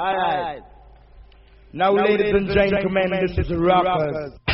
All right. Now, ladies and gentlemen, this is Rockers. on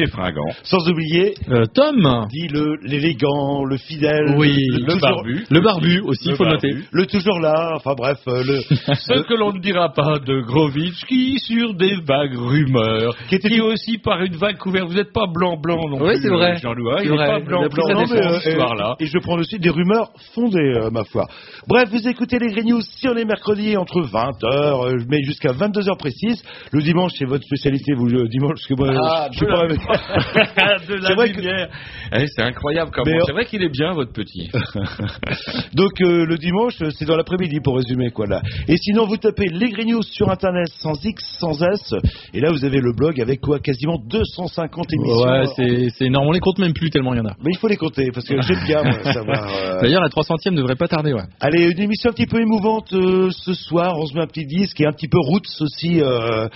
Roger Fringant. sans oublier Euh, Tom dit le l'élégant, le fidèle, Oui, le, le toujours- barbu. Le barbu aussi, il faut le barbu. noter. le toujours là, enfin bref, euh, le Ce que l'on ne dira pas de Grovitski sur des vagues rumeurs, Qui était- qui aussi par une vague couverte. Vous n'êtes pas blanc-blanc non Oui, plus, c'est vrai. euh, Jean-Louis. Il n'est pas sa dans défense. cette euh, histoire-là. et je prends aussi des rumeurs fondées, euh, ma foi. Bref, vous écoutez les Green News sur les mercredis entre 20h, mais jusqu'à 22h précises. Le dimanche, c'est votre spécialité, vous, le dimanche, parce que moi, Ah, je suis pas avec- de C'est la vrai que- lumière. Eh, c'est incroyable quand Mais même. on- C'est vrai qu'il est bien, votre petit. Donc euh, le dimanche, c'est dans l'après-midi pour résumer quoi là. Et sinon vous tapez les Green News sur internet sans X, sans S, et là vous avez le blog avec quoi quasiment 250 émissions. Ouais, c'est énorme. On les compte même plus tellement il y en a. Mais il faut les compter parce que j'aime bien savoir. euh, D'ailleurs, la 300e devrait pas tarder, ouais. Allez, une émission un petit peu émouvante euh, ce soir. On se met un petit disque et un petit peu roots aussi. euh,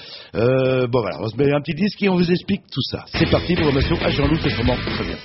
bon voilà, on se met un petit disque et on vous explique tout ça. C'est parti, programmation à Jean-Loup, c'est sûrement très bien.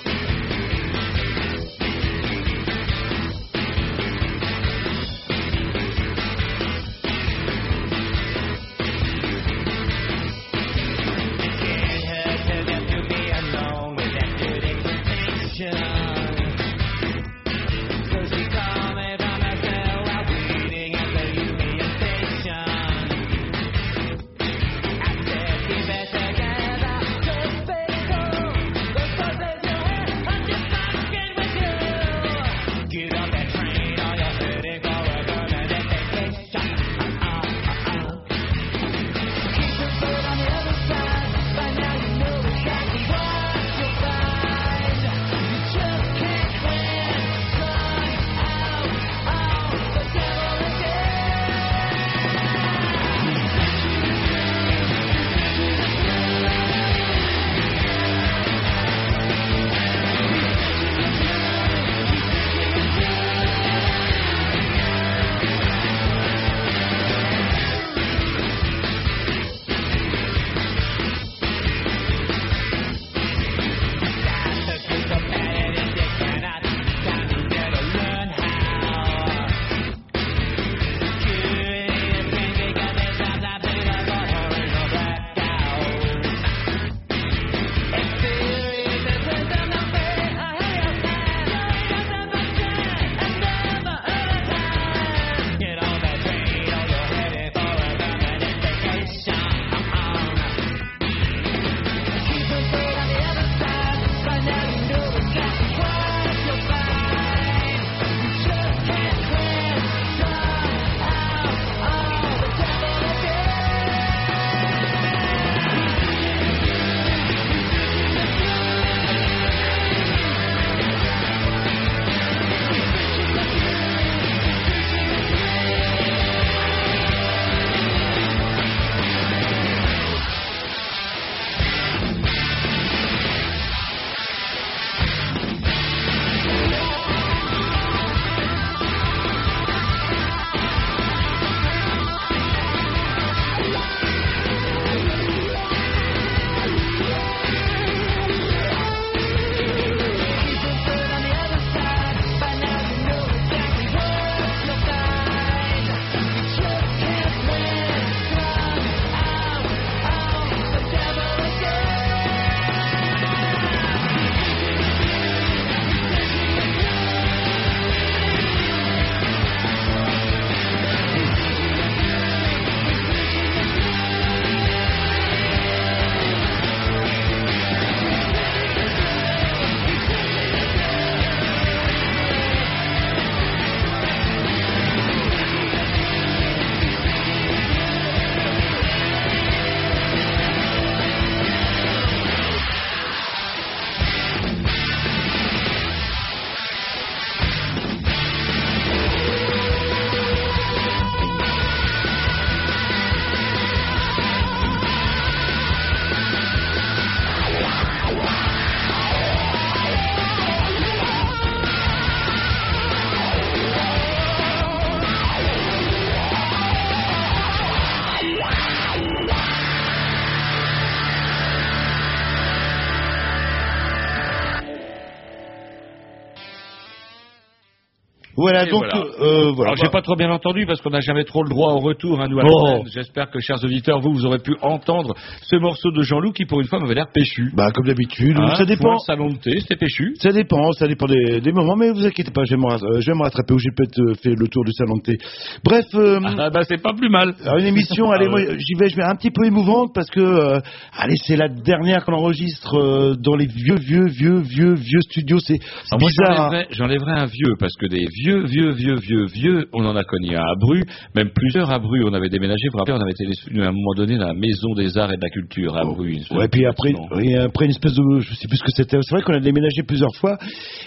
Voilà, donc, voilà. euh, voilà. Alors, j'ai pas trop bien entendu parce qu'on n'a jamais trop le droit au retour, hein, nous, à Oh. J'espère que, chers auditeurs, vous, vous aurez pu entendre ce morceau de Jean-Loup qui, pour une fois, m'avait l'air péchu. Bah, comme d'habitude, Hein, ça dépend. salon de thé, c'était péchu. Ça dépend, ça dépend des, des moments, mais vous inquiétez pas, je vais me, euh, rattraper, ou j'ai peut-être euh, fait le tour du salon de thé. Bref, euh, Ah, bah, c'est pas plus mal. une émission, allez, Ah moi j'y vais, je vais un petit peu émouvante parce que, euh, allez, c'est la dernière qu'on enregistre euh, dans les vieux, vieux, vieux, vieux, vieux studios. C'est bizarre. hein. j'enlèverais un vieux, parce que des vieux, vieux, vieux, vieux, vieux, on en a connu un à Bru, même plusieurs à Bru. On avait déménagé, vous vous rappelez, on avait été à un moment donné dans la maison des arts et de la culture à Bru. une espèce Ouais, puis après, et après une espèce de, je sais plus ce que c'était. C'est vrai qu'on a déménagé plusieurs fois.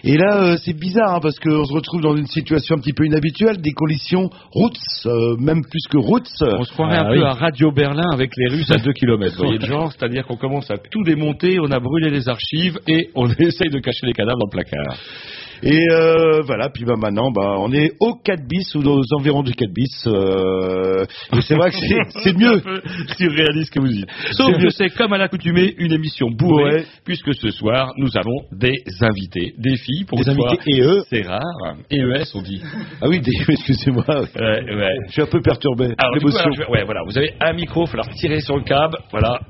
Et là, euh, c'est bizarre hein, parce qu'on se retrouve dans une situation un petit peu inhabituelle, des conditions roots, euh, même plus que roots. On se croirait Ah un oui. peu à Radio Berlin avec les Russes à 2 km. Vous voyez le genre C'est-à-dire qu'on commence à tout démonter, on a brûlé les archives et on essaye de cacher les cadavres dans le placard. Et euh, voilà, puis bah, maintenant, bah, on est au 4 bis ou aux environs du 4 bis. Euh, et c'est vrai que c'est- mieux. surréaliste que vous dites. Sauf que c'est comme à l'accoutumée une émission bourrée, Ouais. puisque ce soir nous avons des invités, des filles pour Des invités et eux. C'est rare. Et ES on dit. Ah oui, des- excusez-moi. Ouais, ouais. Je suis un peu perturbé. Alors, coup, alors, vais- ouais, voilà, vous avez un micro, il va falloir tirer sur le câble, voilà.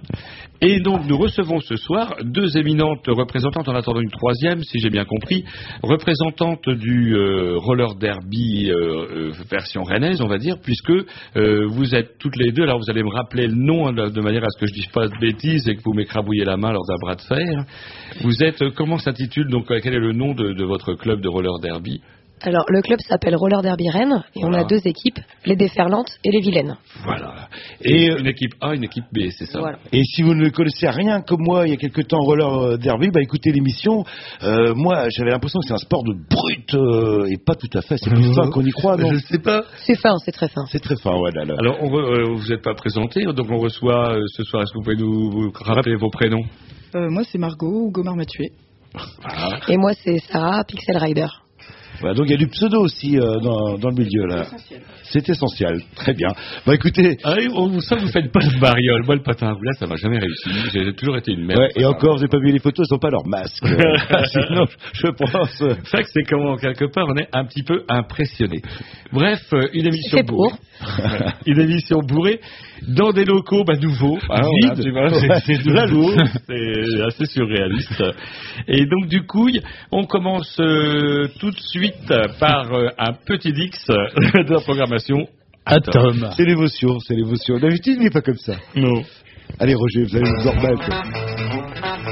Et donc, nous recevons ce soir deux éminentes représentantes, en attendant une troisième, si j'ai bien compris, représentantes du euh, roller derby euh, euh, version rennaise, on va dire, puisque vous êtes toutes les deux, alors vous allez me rappeler le nom hein, de manière à ce que je dise pas de bêtises et que vous m'écrabouillez la main lors d'un bras de fer. Vous êtes, comment s'intitule, donc, quel est le nom de votre club de roller derby? Alors, le club s'appelle Roller Derby Rennes et on Voilà. a deux équipes, les déferlantes et les vilaines. Voilà. Et, euh, une équipe A, une équipe B, c'est ça Voilà. Et si vous ne connaissez rien comme moi il y a quelques temps roller euh, derby, bah écoutez l'émission. Euh, moi j'avais l'impression que c'est un sport de brut euh, et pas tout à fait. C'est plus fin qu'on y croit, non Je sais pas. C'est fin, c'est très fin. C'est très fin, ouais. Là, là. Alors, on re- euh, vous n'êtes pas présenté, donc on reçoit euh, ce soir. Est-ce que vous pouvez nous vous rappeler vos prénoms? Euh, moi, c'est Margot, Gomard m'a tué. Voilà. Et moi, c'est Sarah, Pixel Rider. Voilà, donc il y a du pseudo aussi euh, dans, dans le milieu là. C'est essentiel. Très bien. Bah écoutez. Ah, on, ça, vous faites pas de variole. Moi, le patin à roulettes, ça m'a jamais réussi. J'ai toujours été une merde. Ouais, et encore, j'ai pas vu les photos, ils sont pas leurs masques. Euh, Sinon, je pense. C'est vrai que c'est comment, quelque part, on est un petit peu impressionné. Bref, euh, une émission C'est pour. une émission bourrée dans des locaux bah, nouveaux, Ah, vides, voilà. c'est- c'est Là, nouveau, c'est assez surréaliste. Et donc, du coup, on commence euh, tout de suite par euh, un petit dix de la programmation. Atom. C'est l'émotion, c'est l'émotion. D'habitude, il n'est pas comme ça. Non. Allez, Roger, vous allez vous en remettre.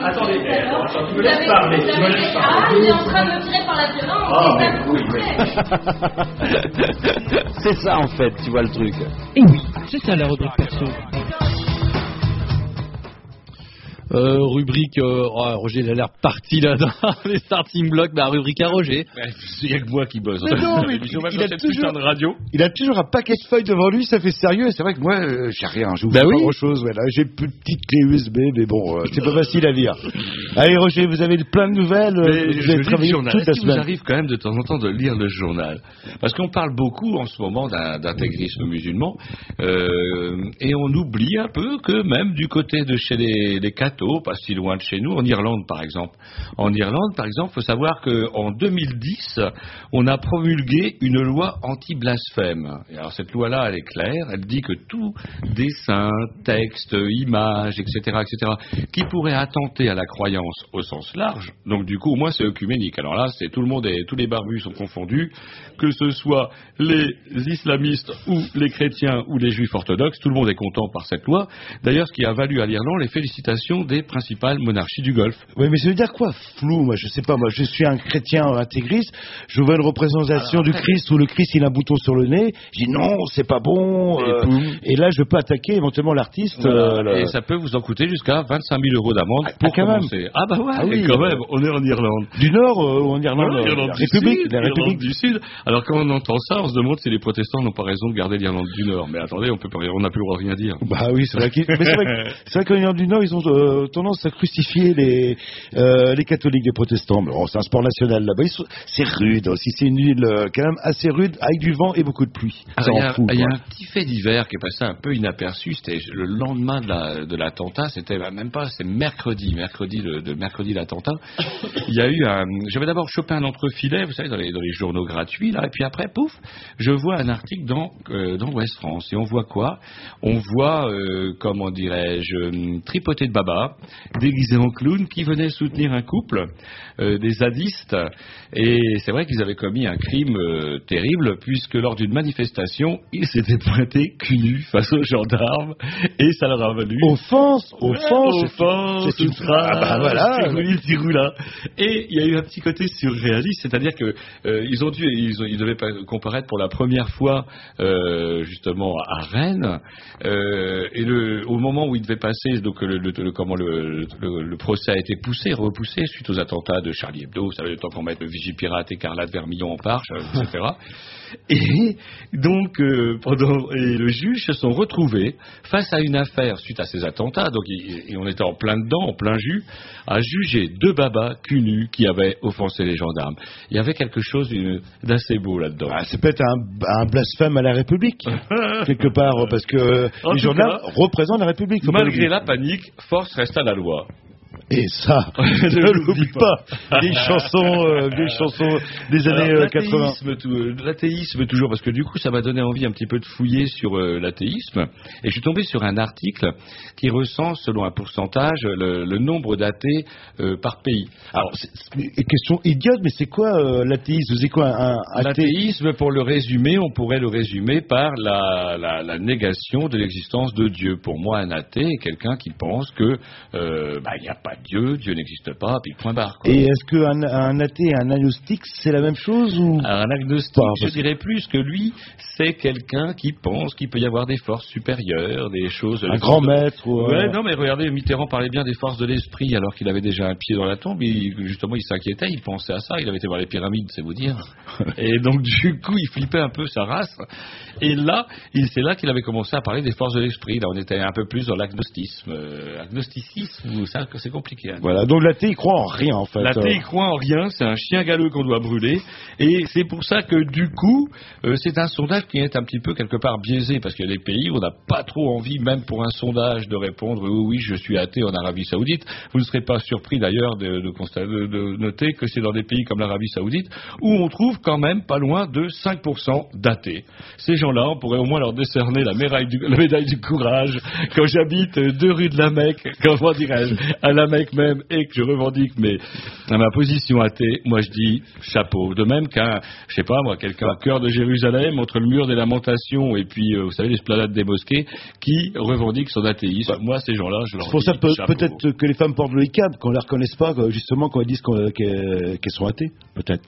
Attendez, attends, tu me laisses parler. Tu me laisses Ah, parler. il est en train de me tirer par la violence. Ah, c'est mais ça oui, oui. C'est ça en fait, tu vois le truc. Et oui, c'est ça la rubrique perso. Euh, rubrique, euh, oh, Roger, il a l'air parti là dans les starting blocks. Bah, rubrique à Roger. Il n'y a que moi qui bosse. Mais non, mais L'émission, il- a toujours- putain de radio. Il a toujours un paquet de feuilles devant lui, ça fait sérieux. Et C'est vrai que moi, euh, j'ai rien, je Bah pas oui. grand chose. Voilà. J'ai une petite clé USB, mais bon, euh, c'est pas facile à lire. Allez, Roger, vous avez plein de nouvelles. vous je avez travaillé journal. toute la vous semaine. arrive quand même de temps en temps de lire le journal? Parce qu'on parle beaucoup en ce moment d'intégrisme musulman euh, et on oublie un peu que même du côté de chez les, les cathos, pas si loin de chez nous, en Irlande par exemple. En Irlande, par exemple, il faut savoir qu'en 2010, on a promulgué une loi anti-blasphème. Alors cette loi-là, elle est claire, elle dit que tout dessin, texte, image, etc., etc., qui pourrait attenter à la croyance au sens large, donc du coup, au moins c'est œcuménique. Alors là, c'est tout le monde et tous les barbus sont confondus, que ce soit les islamistes ou les chrétiens ou les juifs orthodoxes, tout le monde est content par cette loi. D'ailleurs, ce qui a valu à l'Irlande les félicitations des principales monarchies du Golfe. Oui, mais ça veut dire quoi flou Moi, je sais pas. Moi, je suis un chrétien intégriste. Je vois une représentation du Christ où le Christ il a un bouton sur le nez. Je dis non, c'est pas bon. Et euh, et là, je peux attaquer éventuellement l'artiste. Voilà. euh, Et ça peut vous en coûter jusqu'à 25 000 euros d'amende Ah, pour même. commencer. Ah bah ouais, Ah oui. et quand même, on est en Irlande. Du Nord euh, ou en Irlande, Ouais, euh, l'Irlande la du République, Sud, la République. du Sud. Alors quand on entend ça, on se demande si les protestants n'ont pas raison de garder l'Irlande du Nord. Mais attendez, on peut on n'a plus le droit de rien dire. Bah oui, c'est vrai. c'est vrai, que- c'est vrai qu'en Irlande du Nord, ils ont euh, tendance à crucifier les euh, les catholiques des protestants. Mais bon, c'est un sport national là-bas. C'est rude aussi. C'est une île euh, quand même assez rude, avec du vent et beaucoup de pluie. Ah, Il y, a- fout, il y a quoi. un petit fait divers qui est passé un peu inaperçu. C'était le lendemain de la- de l'attentat. C'était bah, même pas, c'est mercredi, mercredi le- de mercredi l'attentat. Il y a eu un. J'avais d'abord chopé un entrefilet, vous savez, dans les, dans les journaux gratuits là, et puis après, pouf, je vois un article dans euh, dans Ouest France. Et on voit quoi? On voit, euh, comment dirais-je, euh, tripoté de baba, déguisé en clown, qui venait soutenir un couple, euh, des zadistes. Et c'est vrai qu'ils avaient commis un crime euh, terrible, puisque lors d'une manifestation, ils s'étaient pointés cul nu face aux gendarmes, et ça leur a valu. Offense, offense. offense, c'est une- outrage, Ah bah voilà. tiroula. Et il y a eu un petit côté surréaliste, c'est-à-dire que euh, ils ont dû, ils, ont- ils devaient comparaître pour la première fois justement à Rennes, et le, au moment où ils devaient passer, donc le, le- le- comment le, le- le procès a été poussé, repoussé suite aux attentats de Charlie Hebdo, ça avait le temps qu'on mette le Vigipirate, Écarlate, Vermillon en marche, euh, etc. Et donc, euh, pendant, et le juge se sont retrouvés face à une affaire suite à ces attentats. Donc, et on était en plein dedans, en plein jus, à juger deux babas cul nus qui avaient offensé les gendarmes. Il y avait quelque chose d'assez beau là-dedans. Ah, c'est peut-être un, un blasphème à la République, quelque part, parce que euh, les gendarmes cas, représentent la République. Malgré la panique, force reste à la loi. Et ça, ne l'oublie pas. Des chansons, euh, des chansons des années Alors, euh, 80. l'athéisme, tout- euh, L'athéisme toujours, parce que du coup, ça m'a donné envie un petit peu de fouiller sur euh, l'athéisme. Et je suis tombé sur un article qui recense, selon un pourcentage, le, le nombre d'athées euh, par pays. Alors, question idiote, mais c'est quoi l'athéisme? C'est quoi un, un L'athéisme, pour le résumer, on pourrait le résumer par la, la- la négation de l'existence de Dieu. Pour moi, un athée est quelqu'un qui pense que bah, il n'y a pas Dieu, Dieu n'existe pas, puis point barre. quoi. Et est-ce qu'un un athée et un agnostique, c'est la même chose ou? Un agnostique, Pas, je dirais plus que lui, c'est quelqu'un qui pense qu'il peut y avoir des forces supérieures, des choses. un grand maître ou un- Ouais, non, mais regardez, Mitterrand parlait bien des forces de l'esprit alors qu'il avait déjà un pied dans la tombe. Il, justement, il s'inquiétait, il pensait à ça. Il avait été voir les pyramides, c'est vous dire. Et donc, du coup, il flippait un peu sa race. Et là, c'est là qu'il avait commencé à parler des forces de l'esprit. Là, on était un peu plus dans l'agnosticisme. Euh, agnosticisme, ou ça, c'est compliqué. hein. Voilà, donc la T, il croit en rien, en fait. La Euh, T, il croit en rien, c'est un chien galeux qu'on doit brûler. Et c'est pour ça que, du coup, euh, c'est un sondage qui est un petit peu quelque part biaisé, parce qu'il y a des pays où on n'a pas trop envie, même pour un sondage, de répondre oui, oui, je suis athée en Arabie Saoudite. Vous ne serez pas surpris d'ailleurs de, de de- noter que c'est dans des pays comme l'Arabie Saoudite où on trouve quand même pas loin de 5% d'athées. Ces gens-là, on pourrait au moins leur décerner la médaille du, la médaille du courage. Quand j'habite deux rues de la Mecque, comment dirais-je, la Mecque même, et que je revendique mes, ma position athée, moi je dis chapeau. De même qu'un, je sais pas moi, quelqu'un au cœur de Jérusalem, entre le mur des lamentations et puis, euh, vous savez, l'esplanade des mosquées, qui revendique son athéisme. moi, ces gens-là, je leur C'est pour ça peut- peut-être que les femmes portent le hijab, qu'on ne les reconnaisse pas, justement, quand elles disent qu'elles sont athées. Peut-être.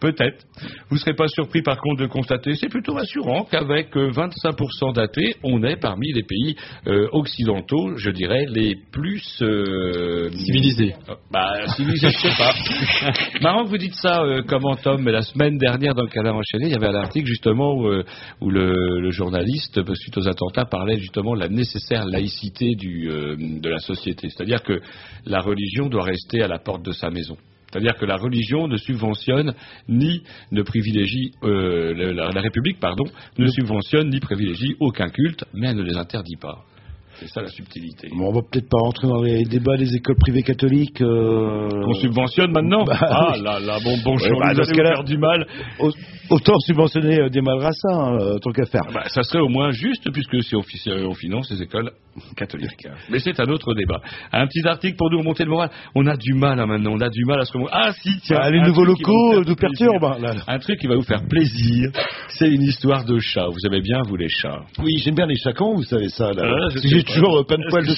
Peut-être. Vous ne serez pas surpris par contre de constater, c'est plutôt rassurant qu'avec euh, 25% d'athées, on est parmi les pays euh, occidentaux, je dirais, les plus... euh, Euh, Bah, civilisés, je sais pas. Marrant que vous dites ça, euh, comment Tom, mais la semaine dernière dans le canard enchaîné, il y avait un article justement où, euh, où le, le journaliste, suite aux attentats, parlait justement de la nécessaire laïcité du, de la société. C'est-à-dire que la religion doit rester à la porte de sa maison. C'est-à-dire que la religion ne subventionne ni ne privilégie la, la République, pardon, ne subventionne ni privilégie aucun culte, mais elle ne les interdit pas. C'est ça la subtilité. Bon, on va peut-être pas rentrer dans les débats des écoles privées catholiques. euh, On subventionne maintenant Bah, Ah là là, bon, bon, Ouais, bah, vous faire du mal. au- Autant subventionner euh, des madrassas, hein, euh, tant qu'à faire. Bah, ça serait au moins juste, puisque c'est officiel, on finance les écoles catholiques. Mais c'est un autre débat. Un petit article pour nous remonter le moral. On a du mal hein, maintenant, on a du mal à se remonter. Ah si, tiens, Ah, les nouveaux locaux euh, nous perturbent. là. Un truc qui va vous faire plaisir, c'est une histoire de chat. Vous aimez bien, vous, les chats? Oui, j'aime bien les chacans, vous savez ça. Là? Ah, Pas. toujours euh, plein de poils de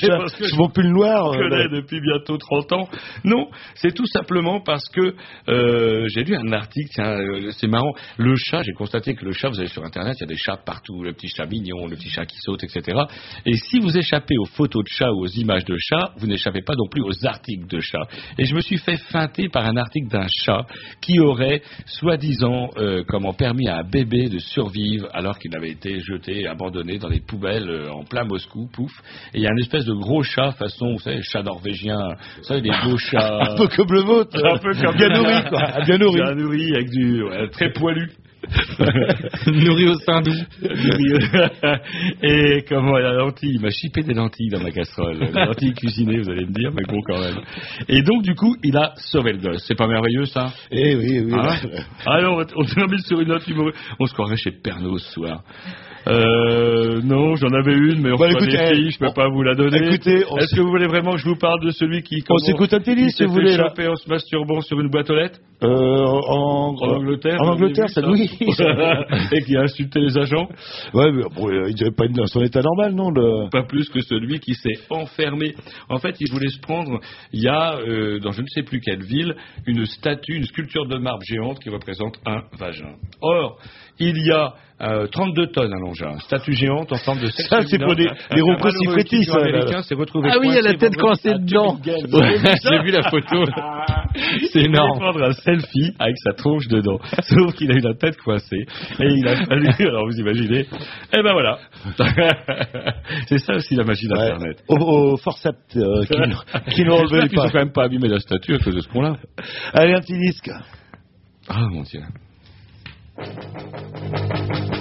sur mon pull noir. je euh, connais depuis bientôt 30 ans. Non, c'est tout simplement parce que euh, j'ai lu un article, tiens, euh, c'est marrant. Le chat, j'ai constaté que le chat, vous allez sur Internet, il y a des chats partout, le petit chat mignon, le petit chat qui saute, etc. Et si vous échappez aux photos de chats ou aux images de chats, vous n'échappez pas non plus aux articles de chats. Et je me suis fait feinter par un article d'un chat qui aurait, soi-disant, euh, comment permis à un bébé de survivre alors qu'il avait été jeté, abandonné dans les poubelles en plein Moscou, pouf. Et il y a une espèce de gros chat façon, vous savez, chat norvégien, vous savez, des beaux chats. Un peu comme le vôtre. Un peu comme bien nourri, quoi. Ah, Bien nourri. Bien nourri, avec du ouais, très poilu. Nourri au sein Et comment la lentille, il m'a chipé des lentilles dans ma casserole. Des lentilles cuisinées, vous allez me dire, mais bon quand même. Et donc du coup, il a sauvé le gosse. C'est pas merveilleux ça? Eh oui, oui. Ah là. ouais Alors, on termine sur une note humoristique. On se croirait chez Pernod ce soir. Euh, non, j'en avais une, mais on Bah, écoutez, des filles, je peux on- pas vous la donner. écoutez, Est-ce que vous voulez vraiment que je vous parle de celui qui... On s'écoute un télé, qui si s'est vous fait voulez, là. choper en se masturbant sur une boîte aux lettres Euh, en, en Angleterre. En Angleterre, ça, oui. Et qui a insulté les agents Ouais, mais bon, il devait pas être dans son état normal, non le... pas plus que celui qui s'est enfermé. En fait, il voulait se prendre. Il y a, euh, dans je ne sais plus quelle ville, une statue, une sculpture de marbre géante qui représente un vagin. Or, il y a euh, 32 tonnes à l'engin, statue géante en forme de sexe Ça, c'est pour des- américain s'est retrouvé Ah oui, il y a la tête coincée dedans. J'ai vu la photo. C'est Il énorme. prendre un selfie avec sa tronche dedans. Sauf qu'il a eu la tête coincée. Et il a fallu, alors vous imaginez, eh ben voilà. C'est ça aussi la magie d'Internet. Au, au forceps euh, qui, nous- qui J'espère relevait qu'ils ont pas. quand même pas abîmé la statue à cause de ce con-là. Allez, un petit disque. Ah mon dieu. Thank you.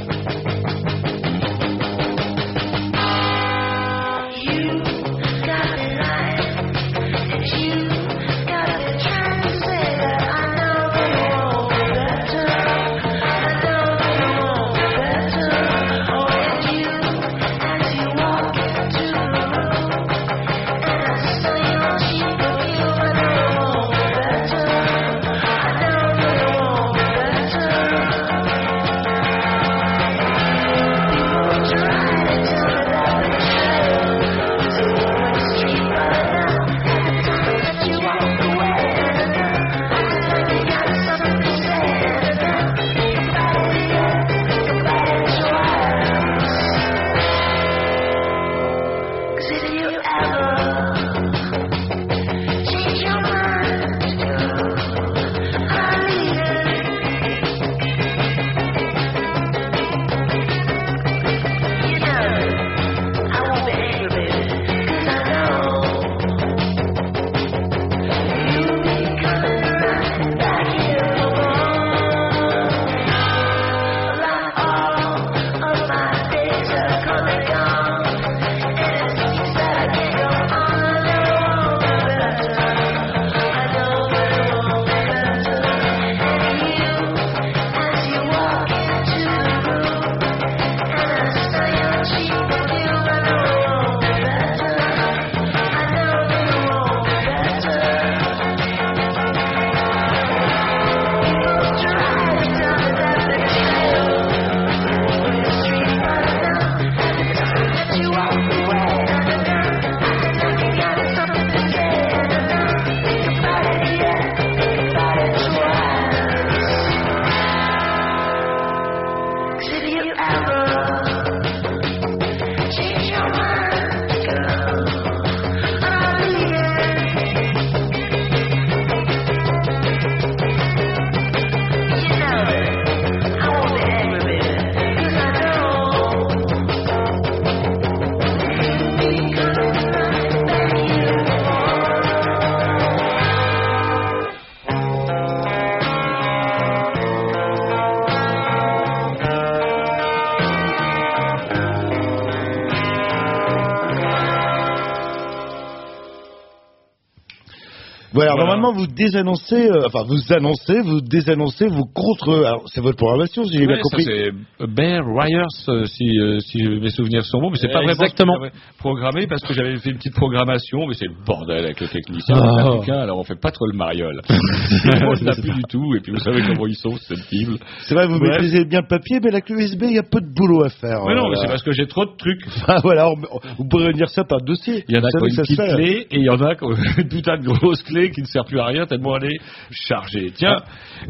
Alors, Voilà. normalement, vous désannoncez, euh, enfin, vous annoncez, vous désannoncez, vous contre. Alors, c'est votre programmation, si j'ai bien compris. c'est Bear Ryers, euh, si, euh, si mes souvenirs sont bons, mais c'est pas Euh, ce exactement. programmé parce que j'avais fait une petite programmation, mais c'est le bordel avec le technicien. Ah. on en a plus qu'un, alors on fait pas trop le mariole. on ne plus du tout, et puis vous savez comment ils sont, c'est susceptibles. C'est vrai, vous Bref. maîtrisez bien le papier, mais la clé USB, il y a peu de boulot à faire. Mais non, mais Voilà. c'est parce que j'ai trop de trucs. Ah, voilà, on- vous pourrez venir ça par dossier. Il y en a qui ont une petite clé et il y en a qui ont une putain de grosse clé qui ne sert plus à rien tellement elle est chargée. Tiens,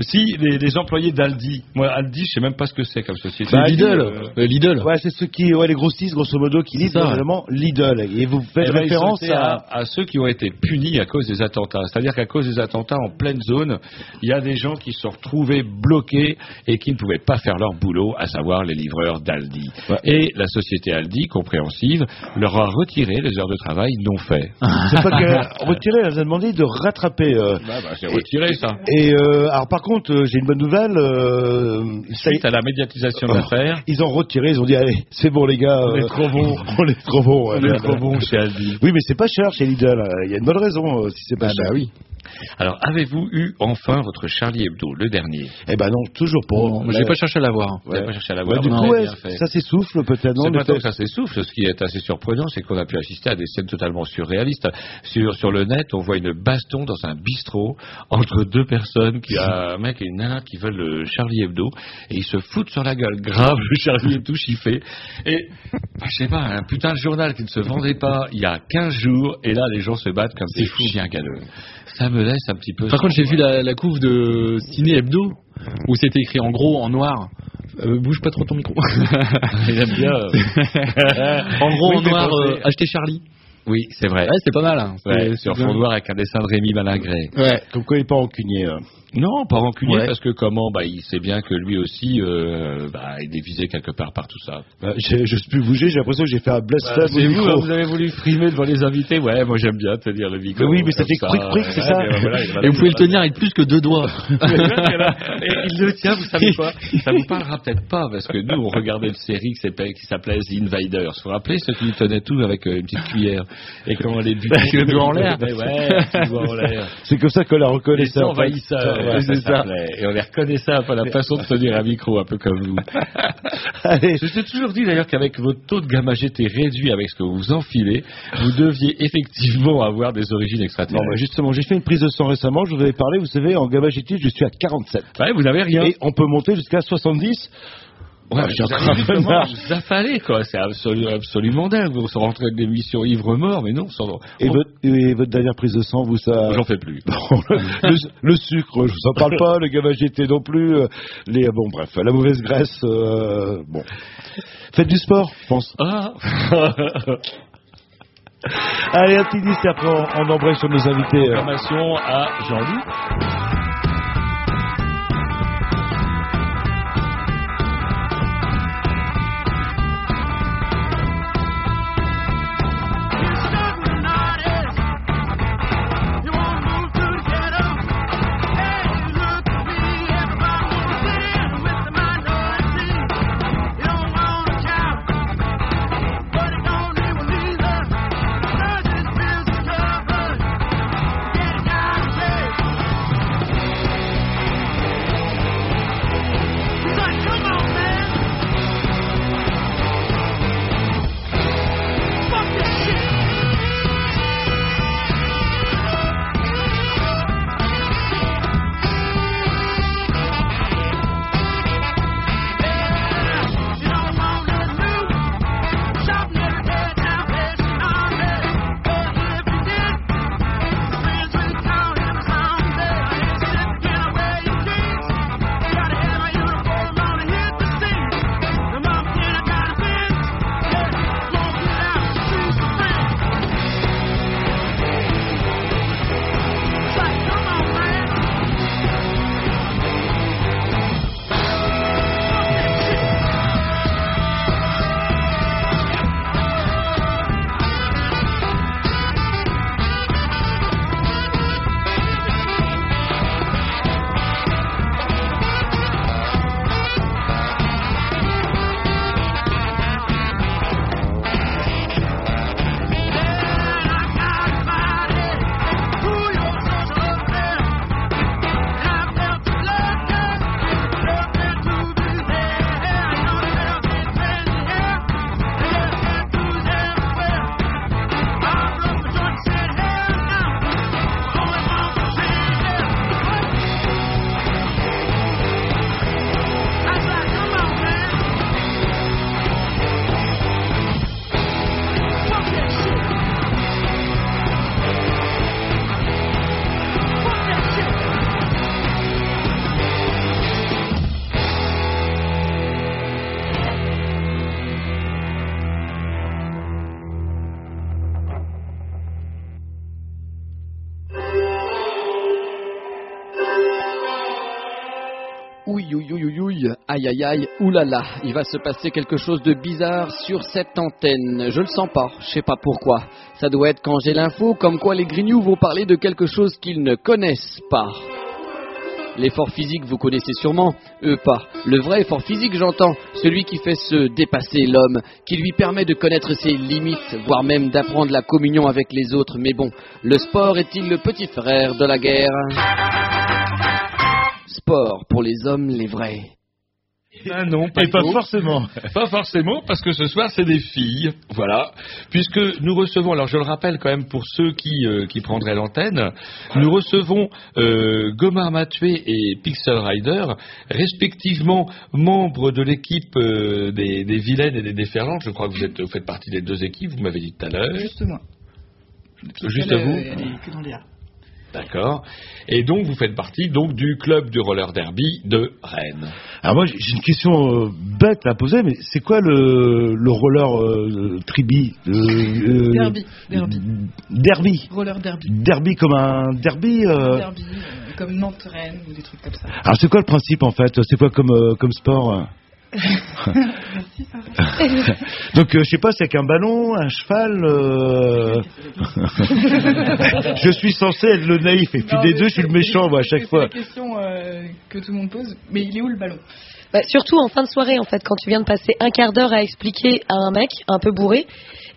si les, les employés d'Aldi, moi Aldi, je sais même pas ce que c'est comme société. Bah, Lidl. euh, Euh, Lidl. Ouais, c'est ceux qui, ouais, les grossistes, grosso modo, qui ouais. évidemment Lidl. Et vous faites eh ben, référence à. à, à ceux qui ont été punis à cause des attentats. C'est-à-dire qu'à cause des attentats en pleine zone, il y a des gens qui se sont retrouvés bloqués et qui ne pouvaient pas faire leur boulot, à savoir les livreurs d'Aldi. Et la société Aldi, compréhensive, leur a retiré les heures de travail non faites. C'est pas qu'elle a retiré, elle a demandé de rattraper. Euh, Bah, bah, c'est retiré ça. Et euh, alors par contre, euh, j'ai une bonne nouvelle. Euh, ça Suite à la médiatisation de l'affaire, ils ont retiré, ils ont dit allez, c'est bon les gars. On est euh, trop bons. on est trop bons. ouais, on est trop bon chez Aldi. Oui, mais c'est pas cher chez Lidl. euh, Il y a une bonne raison si c'est pas cher. oui. Alors, avez-vous eu enfin votre Charlie Hebdo, le dernier? Eh ben non, toujours pas. Bon, j'ai pas cherché à l'avoir. N'avez pas cherché à Ouais, l'avoir du coup, ouais, ça s'essouffle peut-être. non, C'est pas tant que ça s'essouffle. Ce qui est assez surprenant, c'est qu'on a pu assister à des scènes totalement surréalistes. Sur, sur le net, on voit une baston dans un bistrot entre deux personnes, qui a un mec et une nana qui veulent le Charlie Hebdo, et ils se foutent sur la gueule. Grave, le Charlie Hebdo chiffé. Et, bah, je sais pas, un putain de journal qui ne se vendait pas il y a 15 jours, et là, les gens se battent comme des chiens galeux. Ça me laisse un petit peu... Par contre, j'ai vu la, la couve de Ciné Hebdo où c'était écrit en gros en noir. Euh, bouge pas trop ton micro. Il aime bien. euh. en gros Oui, en noir, euh, acheter Charlie. Oui, c'est vrai. Ouais, c'est pas mal. Hein. Ouais, sur fond noir avec un dessin de Rémi Malingret. Ouais. Comme quoi il est pas rancunier. euh. Non, pas rancunier, Ouais. parce que comment bah, Il sait bien que lui aussi, euh, bah, il est visé quelque part par tout ça. Bah, je peux bouger, j'ai l'impression que j'ai fait un blasphème c'est vous, hein, vous avez voulu frimer devant les invités Ouais, moi j'aime bien tenir le micro. Mais oui, mais ça fait cric-cric, c'est ça voilà, Et vous pouvez le tenir avec plus que deux doigts. Et il le tient, vous savez quoi? Ça vous parlera peut-être pas, parce que nous, on regardait une série qui s'appelait, The Invaders. Vous vous rappelez ceux qui tenaient tout avec euh, une petite cuillère Et on les doigt en l'air. Ouais, le doigt en l'air. C'est comme ça qu'on la Les Ouais, ça. Et on les reconnaissait un peu la façon de tenir un micro, un peu comme vous. Allez, Je t'ai toujours dit d'ailleurs qu'avec votre taux de gamma GT réduit avec ce que vous enfilez, vous deviez effectivement avoir des origines extraterrestres. bah, justement, j'ai fait une prise de sang récemment, je vous avais parlé, vous savez, en gamma GT, je suis à 47. Ouais, vous n'avez rien. Et on peut monter jusqu'à 70. Ouais, je connard. vous affalez, quoi. C'est absolu- absolument dingue. Vous rentrez de l'émission ivre-mort, mais non, sans... Et, Oh, votre, et votre dernière prise de sang, vous, ça. J'en fais plus. Le, le sucre, je vous en parle pas, le gamma GT non plus. euh, Les, bon, bref, la mauvaise graisse, euh, bon. Faites du sport, je pense. Ah Allez, un petit disque, et après on, on embraye sur nos invités. euh. Information à Jean-Luc. Aïe, aïe, oulala, il va se passer quelque chose de bizarre sur cette antenne. Je le sens pas, je sais pas pourquoi. Ça doit être quand j'ai l'info, comme quoi les grignoux vont parler de quelque chose qu'ils ne connaissent pas. L'effort physique, vous connaissez sûrement, eux pas. Le vrai effort physique, j'entends, celui qui fait se dépasser l'homme, qui lui permet de connaître ses limites, voire même d'apprendre la communion avec les autres. Mais bon, le sport est-il le petit frère de la guerre? Sport pour les hommes, les vrais. Ah non, pas, Et pas forcément. Pas forcément, parce que ce soir, c'est des filles. Voilà. Puisque nous recevons, alors je le rappelle quand même pour ceux qui, euh, qui prendraient l'antenne, nous recevons euh, Gomar Matué et Pixel Rider, respectivement membres de l'équipe euh, des, des vilaines et des déferlantes. Je crois que vous, êtes, vous faites partie des deux équipes, vous m'avez dit tout à l'heure. Juste moi. Juste elle, vous Elle est que dans les A. D'accord. Et donc, vous faites partie donc du club du roller derby de Rennes. Alors moi, j'ai une question euh, bête à poser, mais c'est quoi le, le roller euh, tribi euh, euh, Derby. Derby. Derby. Roller derby. Derby comme un derby. euh, Derby, comme Nantes-Rennes ou des trucs comme ça. Alors c'est quoi le principe en fait? C'est quoi comme euh, comme sport? euh Merci. Donc euh, je sais pas, c'est avec un ballon, un cheval. euh, je suis censé être le naïf et puis Non, des mais deux, je suis le méchant moi à chaque C'est fois. la question euh, que tout le monde pose. Mais il est où le ballon? Bah, surtout en fin de soirée, en fait, quand tu viens de passer un quart d'heure à expliquer à un mec un peu bourré,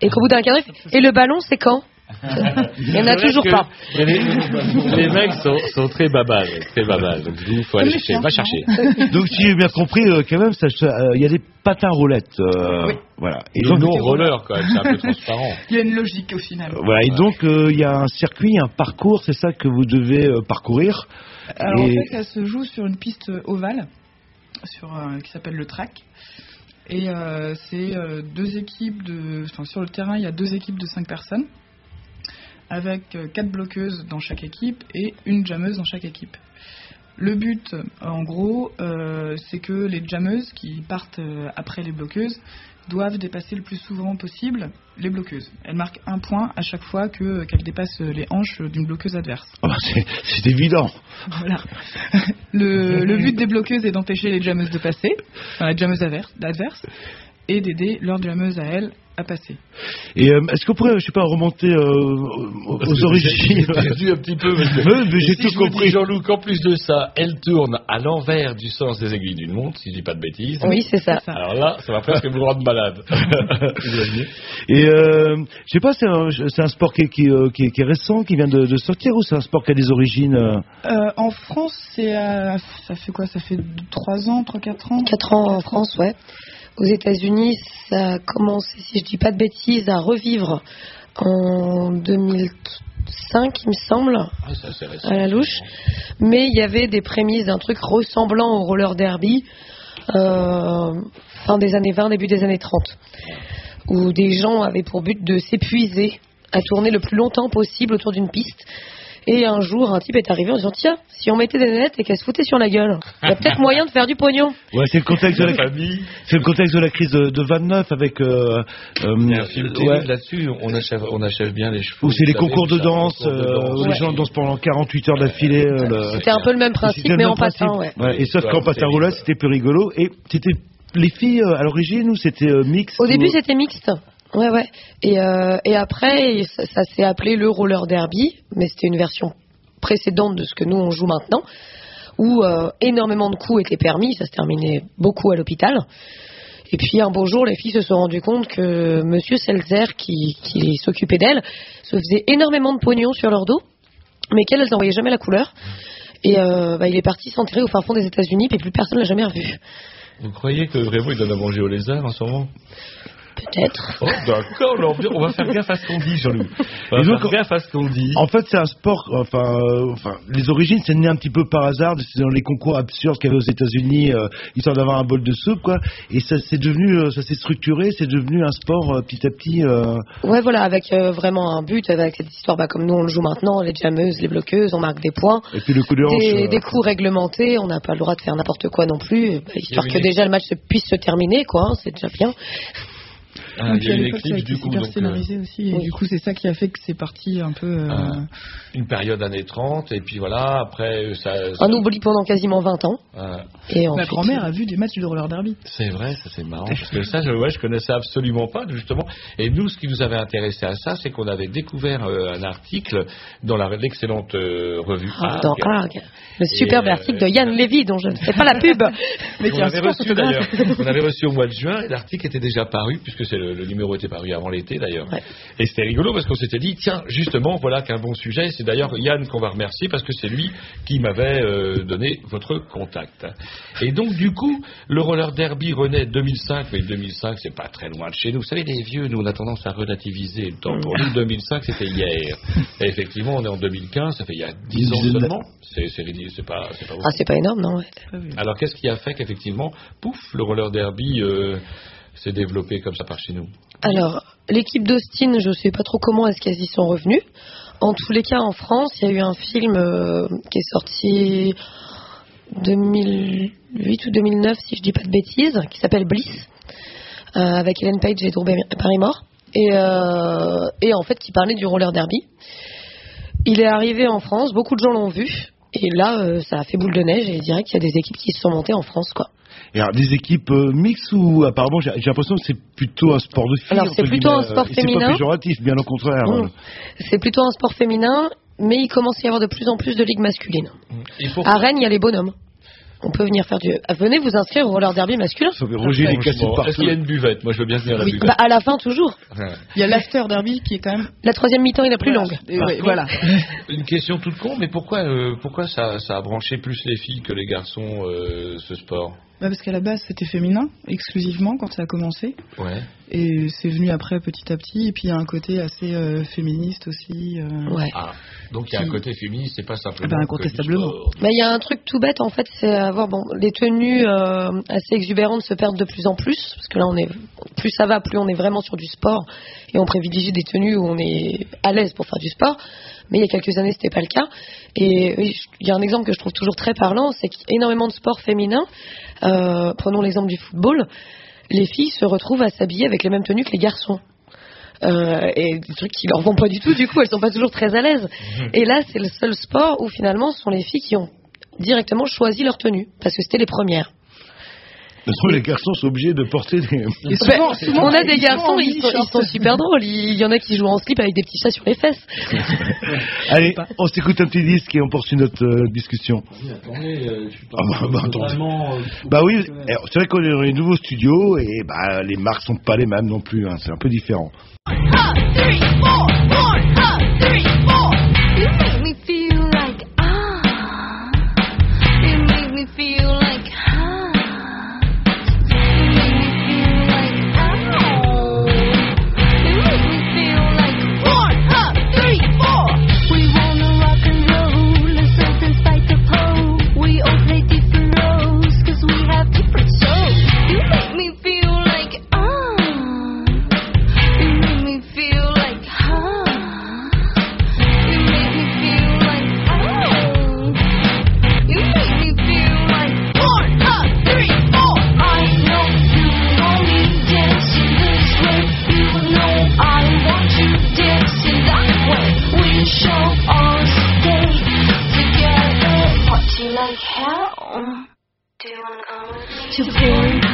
et qu'au bout d'un quart d'heure, il fait, et le ballon, c'est quand? Il n'y en a toujours pas. Les, les mecs sont, sont très babales, très babales. Donc, il faut aller chercher. chiens, Va chercher. Donc si j'ai bien compris, euh, quand même, euh, il y a des patins roulettes. euh, Voilà. Et donc, non roller, quand même, c'est un peu transparent. Il y a une logique au final. voilà. Et donc euh, il y a un circuit, un parcours, c'est ça que vous devez euh, parcourir. Alors Et- en fait, ça se joue sur une piste ovale, sur euh, qui s'appelle le track. Et euh, c'est euh, deux équipes de, enfin sur le terrain, il y a deux équipes de cinq personnes, avec euh, quatre bloqueuses dans chaque équipe et une jammeuse dans chaque équipe. Le but, euh, en gros, euh, c'est que les jammeuses qui partent euh, après les bloqueuses doivent dépasser le plus souvent possible les bloqueuses. Elles marquent un point à chaque fois que- qu'elles dépassent les hanches d'une bloqueuse adverse. Ah bah, c'est- c'est évident. Voilà. Le, le but des bloqueuses est d'empêcher les jammeuses de passer, enfin la jammeuse adverse, adverse, et d'aider leur jammeuse à elle à passer. Et euh, est-ce qu'on pourrait, je sais pas, remonter euh, aux, aux origines J'ai un petit peu. Mais- mais j'ai si tout compris. Jean-Loup, qu'en plus de ça, elle tourne à l'envers du sens des aiguilles d'une montre, si je dis pas de bêtises. Oui, c'est ça. Alors là, ça va presque vous rendre malade. Et euh, je sais pas, c'est un, sport qui qui, euh, qui est- qui est récent, qui vient de, de sortir, ou c'est un sport qui a des origines euh, Euh, en France, c'est euh, ça fait quoi? Ça fait 3 ans, 3-4 ans? 4 ans en France, ouais. Aux États-Unis, ça a commencé, si je dis pas de bêtises, à revivre en 2005, il me semble, Ah, à la louche. Mais il y avait des prémices d'un truc ressemblant au roller derby, euh, fin des années 20, début des années 30, où des gens avaient pour but de s'épuiser à tourner le plus longtemps possible autour d'une piste. Et un jour, un type est arrivé en disant Tiens, si on mettait des lunettes et qu'elle se foutait sur la gueule, il y a peut-être moyen de faire du pognon. Ouais, c'est le contexte de la, famille. c'est le contexte de la crise de, de 29 avec. Euh, euh, Il y a un film terrible ouais, là-dessus, on achève, on achève bien les chevaux. c'est les concours de danse, concours euh, danse. où les gens dansent pendant 48 heures d'affilée. euh, le- C'était un peu le même principe, mais même en patin, ouais. et sauf qu'en terrible. roulette, c'était plus rigolo. Et c'était les filles euh, à l'origine ou c'était euh, mix Au début, ou- c'était mixte. Ouais, ouais. Et, euh, après, ça, s'est appelé le roller derby, mais c'était une version précédente de ce que nous on joue maintenant, où euh, énormément de coups étaient permis. Ça se terminait beaucoup à l'hôpital. Et puis un beau jour, les filles se sont rendues compte que Monsieur Seltzer, qui, s'occupait d'elles, se faisait énormément de pognon sur leur dos, mais qu'elles, elles n'envoyaient jamais la couleur. Et euh, bah, il est parti s'enterrer au fin fond des États-Unis, puis plus personne l'a jamais revu. Vous croyez que vraiment il donne à manger aux lézards en ce moment? Peut-être. Oh, d'accord, l'ambiance- on va faire gaffe à ce qu'on dit, Jean-Loup. On va faire gaffe à ce qu'on dit. En fait, c'est un sport. Enfin, euh, enfin, les origines, c'est né un petit peu par hasard. C'est dans les concours absurdes qu'il y avait aux États-Unis, euh, histoire d'avoir un bol de soupe, quoi. Et ça, s'est devenu, euh, ça s'est structuré. C'est devenu un sport euh, petit à petit. euh, Ouais, voilà, avec euh, vraiment un but, avec cette histoire, bah, comme nous on le joue maintenant, les jammeuses, les bloqueuses, on marque des points. et puis le coup de hanche. Des, euh, des coups réglementés, on n'a pas le droit de faire n'importe quoi non plus, bah, histoire que déjà le match se- puisse se terminer, quoi, hein, c'est déjà bien. Ah, il y a une éclipse du coup. donc, euh, scénarisé aussi. Et du coup, c'est ça qui a fait que c'est parti un peu. euh, Ah. une période années 30 et puis voilà après ça, ça- On oublie pendant quasiment 20 ans. Ah. Et Ma grand-mère a vu des matchs de roller derby. C'est vrai, ça c'est marrant. Parce que ça, je, ouais, je connaissais absolument pas, justement. Et nous, ce qui nous avait intéressé à ça, c'est qu'on avait découvert euh, un article dans l'excellente euh, revue Ah, Arc. dans Arg. Le superbe euh, article de Yann Lévy, dont je ne fais pas la pub. Mais on qui est un avait reçu. On avait reçu au mois de juin et l'article était déjà paru puisque c'est le, le numéro était paru avant l'été d'ailleurs. Ouais. Et c'était rigolo parce qu'on s'était dit tiens justement voilà qu'un bon sujet. C'est d'ailleurs Yann qu'on va remercier parce que c'est lui qui m'avait euh, donné votre contact. Et donc du coup le roller derby renaît 2005 mais 2005 c'est pas très loin de chez nous. Vous savez les vieux nous on a tendance à relativiser le temps. Pour nous 2005 c'était hier. Et effectivement on est en 2015 ça fait il y a 10 ans seulement. C'est c'est ridicule, c'est pas c'est pas Ah, c'est pas énorme, non ouais. alors qu'est-ce qui a fait qu'effectivement, pouf, le roller derby euh, s'est développé comme ça par chez nous Alors, l'équipe d'Austin, je sais pas trop comment est-ce qu'elles y sont revenues. En tous les cas, en France, il y a eu un film euh, qui est sorti 2008 ou 2009, si je dis pas de bêtises, qui s'appelle Bliss, euh, avec Ellen Page et Drew Barrymore, et, euh, et en fait qui parlait du roller derby. Il est arrivé en France, beaucoup de gens l'ont vu, et là, euh, ça a fait boule de neige, et direct, il y a des équipes qui se sont montées en France, quoi. Et alors, des équipes euh, mixtes ou apparemment j'ai l'impression que c'est plutôt un sport de filles. Alors, c'est plutôt un sport et C'est féminin. pas péjoratif, bien au contraire. Non. C'est plutôt un sport féminin, mais il commence à y avoir de plus en plus de ligues masculines. Faut À Rennes, il y a les bonhommes. On peut venir faire du. Ah, Venez vous inscrire au roller derby masculin. Roger, il est cassé. Est-ce qu'il y a une buvette Moi je veux bien venir à la Oui, buvette. bah, à la fin, toujours. Ouais. Il y a l'after derby qui est quand même. La troisième mi-temps est la plus longue. Et ouais, contre, voilà. Une question toute con, mais pourquoi, euh, pourquoi ça, ça a branché plus les filles que les garçons euh, ce sport? Bah, parce qu'à la base, c'était féminin, exclusivement, quand ça a commencé. Ouais. Et c'est venu après petit à petit. Et puis il y a un côté assez euh, féministe aussi. euh. Ouais. Ah, donc il y a un côté féministe, c'est pas simplement. Ah ben, du incontestablement. Bah, il y a un truc tout bête en fait, c'est avoir bon les tenues euh, assez exubérantes se perdent de plus en plus parce que là on est plus ça va, plus on est vraiment sur du sport et on privilégie des tenues où on est à l'aise pour faire du sport. Mais il y a quelques années c'était pas le cas. Et il y a un exemple que je trouve toujours très parlant, c'est qu'énormément de sports féminins, euh, prenons l'exemple du football, les filles se retrouvent à s'habiller avec les mêmes tenues que les garçons. Euh, et des trucs qui leur vont pas du tout, du coup elles sont pas toujours très à l'aise. Et là c'est le seul sport où finalement ce sont les filles qui ont directement choisi leur tenue parce que c'était les premières. De toute façon, les garçons sont obligés de porter des. Et souvent, souvent, on a des garçons, ils sont, ils mini-short. sont super drôles. Il y en a qui jouent en slip avec des petits chats sur les fesses. Allez, on s'écoute un petit disque et on poursuit notre euh, discussion. Attendez, euh, je suis pas Ah bah, bah, attendez. vraiment, euh, Bah oui, c'est vrai qu'on est dans les nouveaux studios et bah les marques sont pas les mêmes non plus, hein, c'est un peu différent. Do you wanna come with me? To born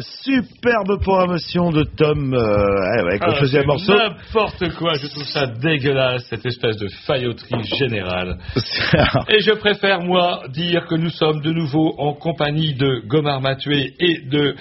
Superbe programmation de Tom. Euh, qu'on Ah, faisait un morceau. N'importe quoi, je trouve ça dégueulasse, cette espèce de failloterie générale. Et je préfère, moi, dire que nous sommes de nouveau en compagnie de Gomar Matué et de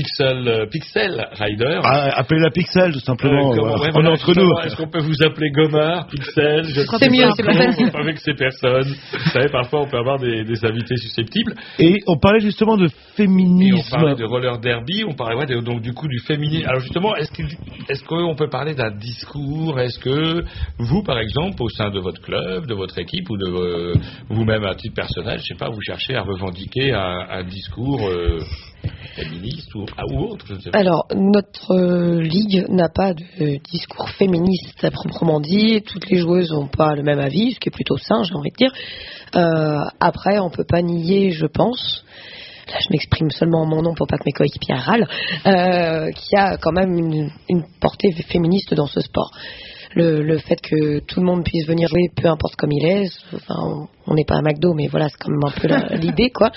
Pixel, euh, Pixel Rider. Ah, appelez la Pixel, tout simplement. Euh, comment- voilà. ouais, On est entre nous. Est-ce qu'on peut vous appeler Gomar, Pixel Je C'est sais mieux, pas c'est plus. Avec ces personnes. Vous savez, parfois, on peut avoir des, des invités susceptibles. Et on parlait justement de Et on féminisme. parlait de roller derby, on parlait ouais, de- donc du coup du féminisme. Alors justement, est-ce qu'il- est-ce qu'on peut parler d'un discours? Est-ce que vous, par exemple, au sein de votre club, de votre équipe ou de euh, vous-même à titre personnel, je sais pas, vous cherchez à revendiquer un, un discours ou, ah, ou autre, je ne sais pas. Alors, notre euh, ligue n'a pas de discours féministe à proprement dit. Toutes les joueuses n'ont pas le même avis, ce qui est plutôt sain, j'ai envie de dire. Euh, après, on peut pas nier, je pense, là je m'exprime seulement en mon nom pour pas que mes coéquipiers râlent, euh, qu'il y a quand même une, une portée féministe dans ce sport. Le, le fait que tout le monde puisse venir jouer, peu importe comme il est, enfin, on- n'est pas à McDo, mais voilà, c'est quand même un peu l'idée, quoi.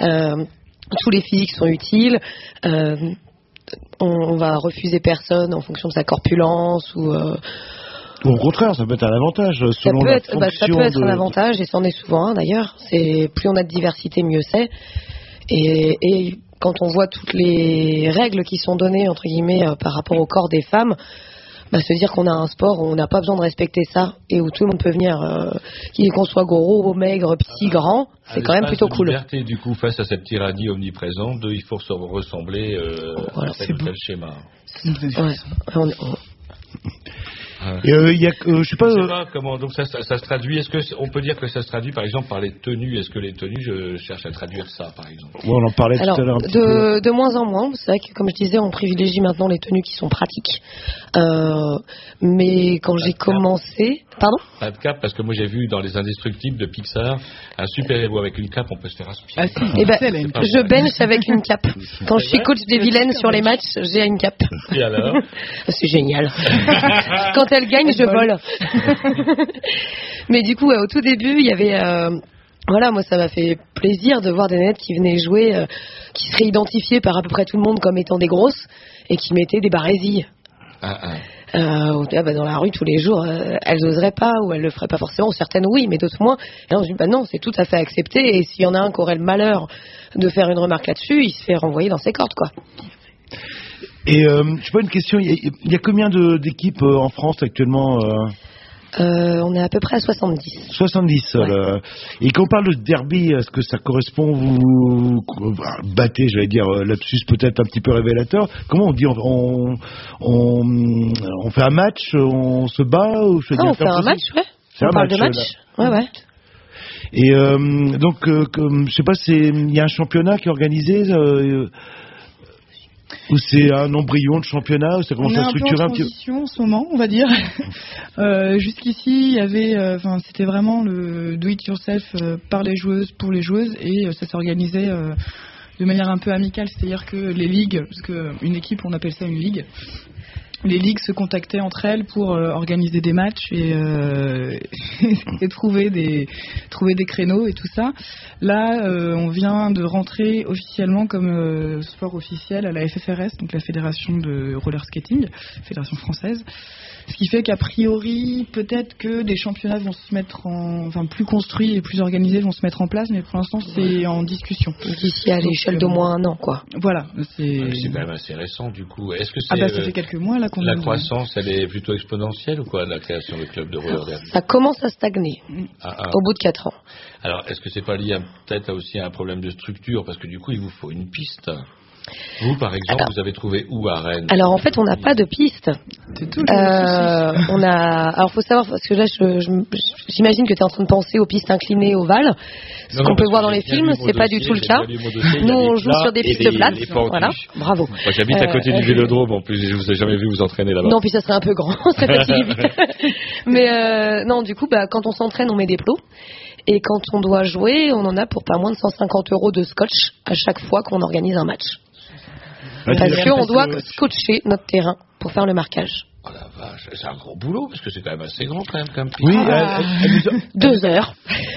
Euh, tous les physiques sont utiles. Euh, on, on va refuser personne en fonction de sa corpulence ou euh, Ou au contraire, ça peut être un avantage euh, ça selon peut la être bah, ça peut être de- un avantage et c'en est souvent un d'ailleurs c'est plus on a de diversité mieux c'est et, et quand on voit toutes les règles qui sont données entre guillemets euh, par rapport au corps des femmes bah, se dire qu'on a un sport où on n'a pas besoin de respecter ça et où tout le monde peut venir euh, qu'il- qu'on soit gros maigre petit grand c'est quand même plutôt de cool liberté, du coup, face à cette tyrannie omniprésente, de, il faut se ressembler euh, Voilà, à tel schéma. Ouais. On- on- Euh, il y a, euh, je sais pas. Je sais euh, pas comment donc ça, ça, ça se traduit. Est-ce que on peut dire que ça se traduit par exemple par les tenues? Est-ce que les tenues, je cherche à traduire ça par exemple? Ouais, on en parlait Alors, tout à l'heure de, de moins en moins, c'est vrai que comme je disais, on privilégie maintenant les tenues qui sont pratiques. Euh, mais quand j'ai commencé, pardon? Pas de cape parce que moi j'ai vu dans les Indestructibles de Pixar un super héros avec une cape, on peut se faire aspirer. Ah si, Eh ben, je bench avec une cape. Quand je suis coach des vilaines sur les matchs, j'ai une cape. Et alors? C'est génial. Quand elle gagne, je vole. Mais du coup, au tout début, il y avait. euh, voilà, moi, ça m'a fait plaisir de voir des nettes qui venaient jouer, euh, qui seraient identifiées par à peu près tout le monde comme étant des grosses et qui mettaient des barésilles. Ah, ah. Euh, ah, bah, dans la rue tous les jours, euh, elles oseraient pas ou elles le feraient pas forcément. Certaines oui, mais d'autres moins. Et là, on se dit bah non, c'est tout à fait accepté. Et s'il y en a un qui aurait le malheur de faire une remarque là-dessus, il se fait renvoyer dans ses cordes, quoi. Et euh, je sais pas une question. Il y a, il y a combien d'équipes euh, en France actuellement euh, Euh, on est à peu près à 70. 70. euh, et quand on parle de derby, est-ce que ça correspond vous, battez, j'allais dire lapsus peut-être un petit peu révélateur. Comment on dit on, on, on, on fait un match, on se bat ou je Ah, on fait un match, ouais. On un parle de match, match. Ouais, ouais. Et euh, donc, je sais pas, il y a un championnat qui est organisé ou c'est un embryon de championnat ou ça On commence est à un peu en structurer un petit transition en ce moment, on va dire. Euh, Jusqu'ici, il y avait, euh, c'était vraiment le do it yourself euh, par les joueuses pour les joueuses et ça s'organisait de manière un peu amicale, c'est-à-dire que les ligues, parce que une équipe, on appelle ça une ligue. Les ligues se contactaient entre elles pour euh, organiser des matchs et, euh, et trouver des trouver des créneaux et tout ça. Là, euh, on vient de rentrer officiellement comme sport officiel à la FFRS, donc la Fédération de roller skating, Fédération française. Ce qui fait qu'a priori, peut-être que des championnats vont se mettre en, enfin plus construits et plus organisés vont se mettre en place, mais pour l'instant c'est en discussion. D'ici à l'échelle d'au moins un an, quoi. Voilà, c'est. Ah, C'est quand même assez récent du coup. Est-ce que c'est Ah bah ça euh, fait quelques mois là qu'on la croissance, elle est plutôt exponentielle ou quoi, la création de clubs de roller derby Ça commence à stagner Ah, ah. au bout de 4 ans. Alors, est-ce que c'est pas lié peut-être aussi à un problème de structure? Parce que du coup, il vous faut une piste. Vous, par exemple, vous avez trouvé où à Rennes Alors en fait, on n'a pas de piste. Euh, on a. Alors faut savoir parce que là, je- je- j'imagine que tu es en train de penser aux pistes inclinées ovales. Ce Non, qu'on non, peut voir dans les films, c'est pas du tout le cas. Nous, on joue sur des pistes des- plates. Voilà, bravo. Moi, j'habite à côté Euh, du vélodrome en plus, je vous ai jamais vu vous entraîner là-bas. Non, puis ça serait un peu grand, ça fatigue vite. Mais euh, non, du coup, bah, quand on s'entraîne, on met des plots. Et quand on doit jouer, on en a pour pas moins de 150 euros de scotch à chaque fois qu'on organise un match. Ah, Parce qu'on doit scotcher notre terrain pour faire le marquage. Oh la vache. c'est un gros boulot parce que c'est quand même assez grand quand même comme. Oui, Ah. elle, elle- elle mesure, Deux heures.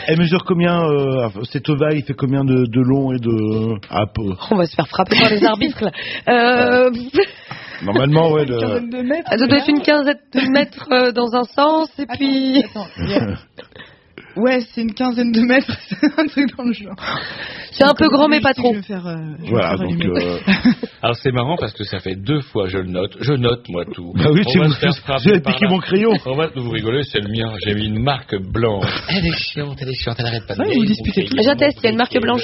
elle mesure combien euh, Cet ovale, il fait combien de, de long et de. Ah, peu. On va se faire frapper par les arbitres là. Euh, Normalement, ouais. Une De... quinzaine de mètres. ça doit être une quinzaine de mètres euh, dans un sens et Attends, puis attends, Ouais, c'est une quinzaine de mètres, c'est un truc dans le genre. c'est un peu grand mais pas Je trop. vais faire, euh, je vais Voilà, faire donc. euh, Alors c'est marrant parce que ça fait deux fois je le note. Je note moi tout. Bah oui, On tu va vous- faire frapper vous avez par piqué mon crayon. On va vous rigoler, c'est le mien. J'ai mis une marque blanche. Elle est chiante, elle est chiante, elle arrête pas de Ouais, vous disputez tout. J'atteste, il y a une marque blanche.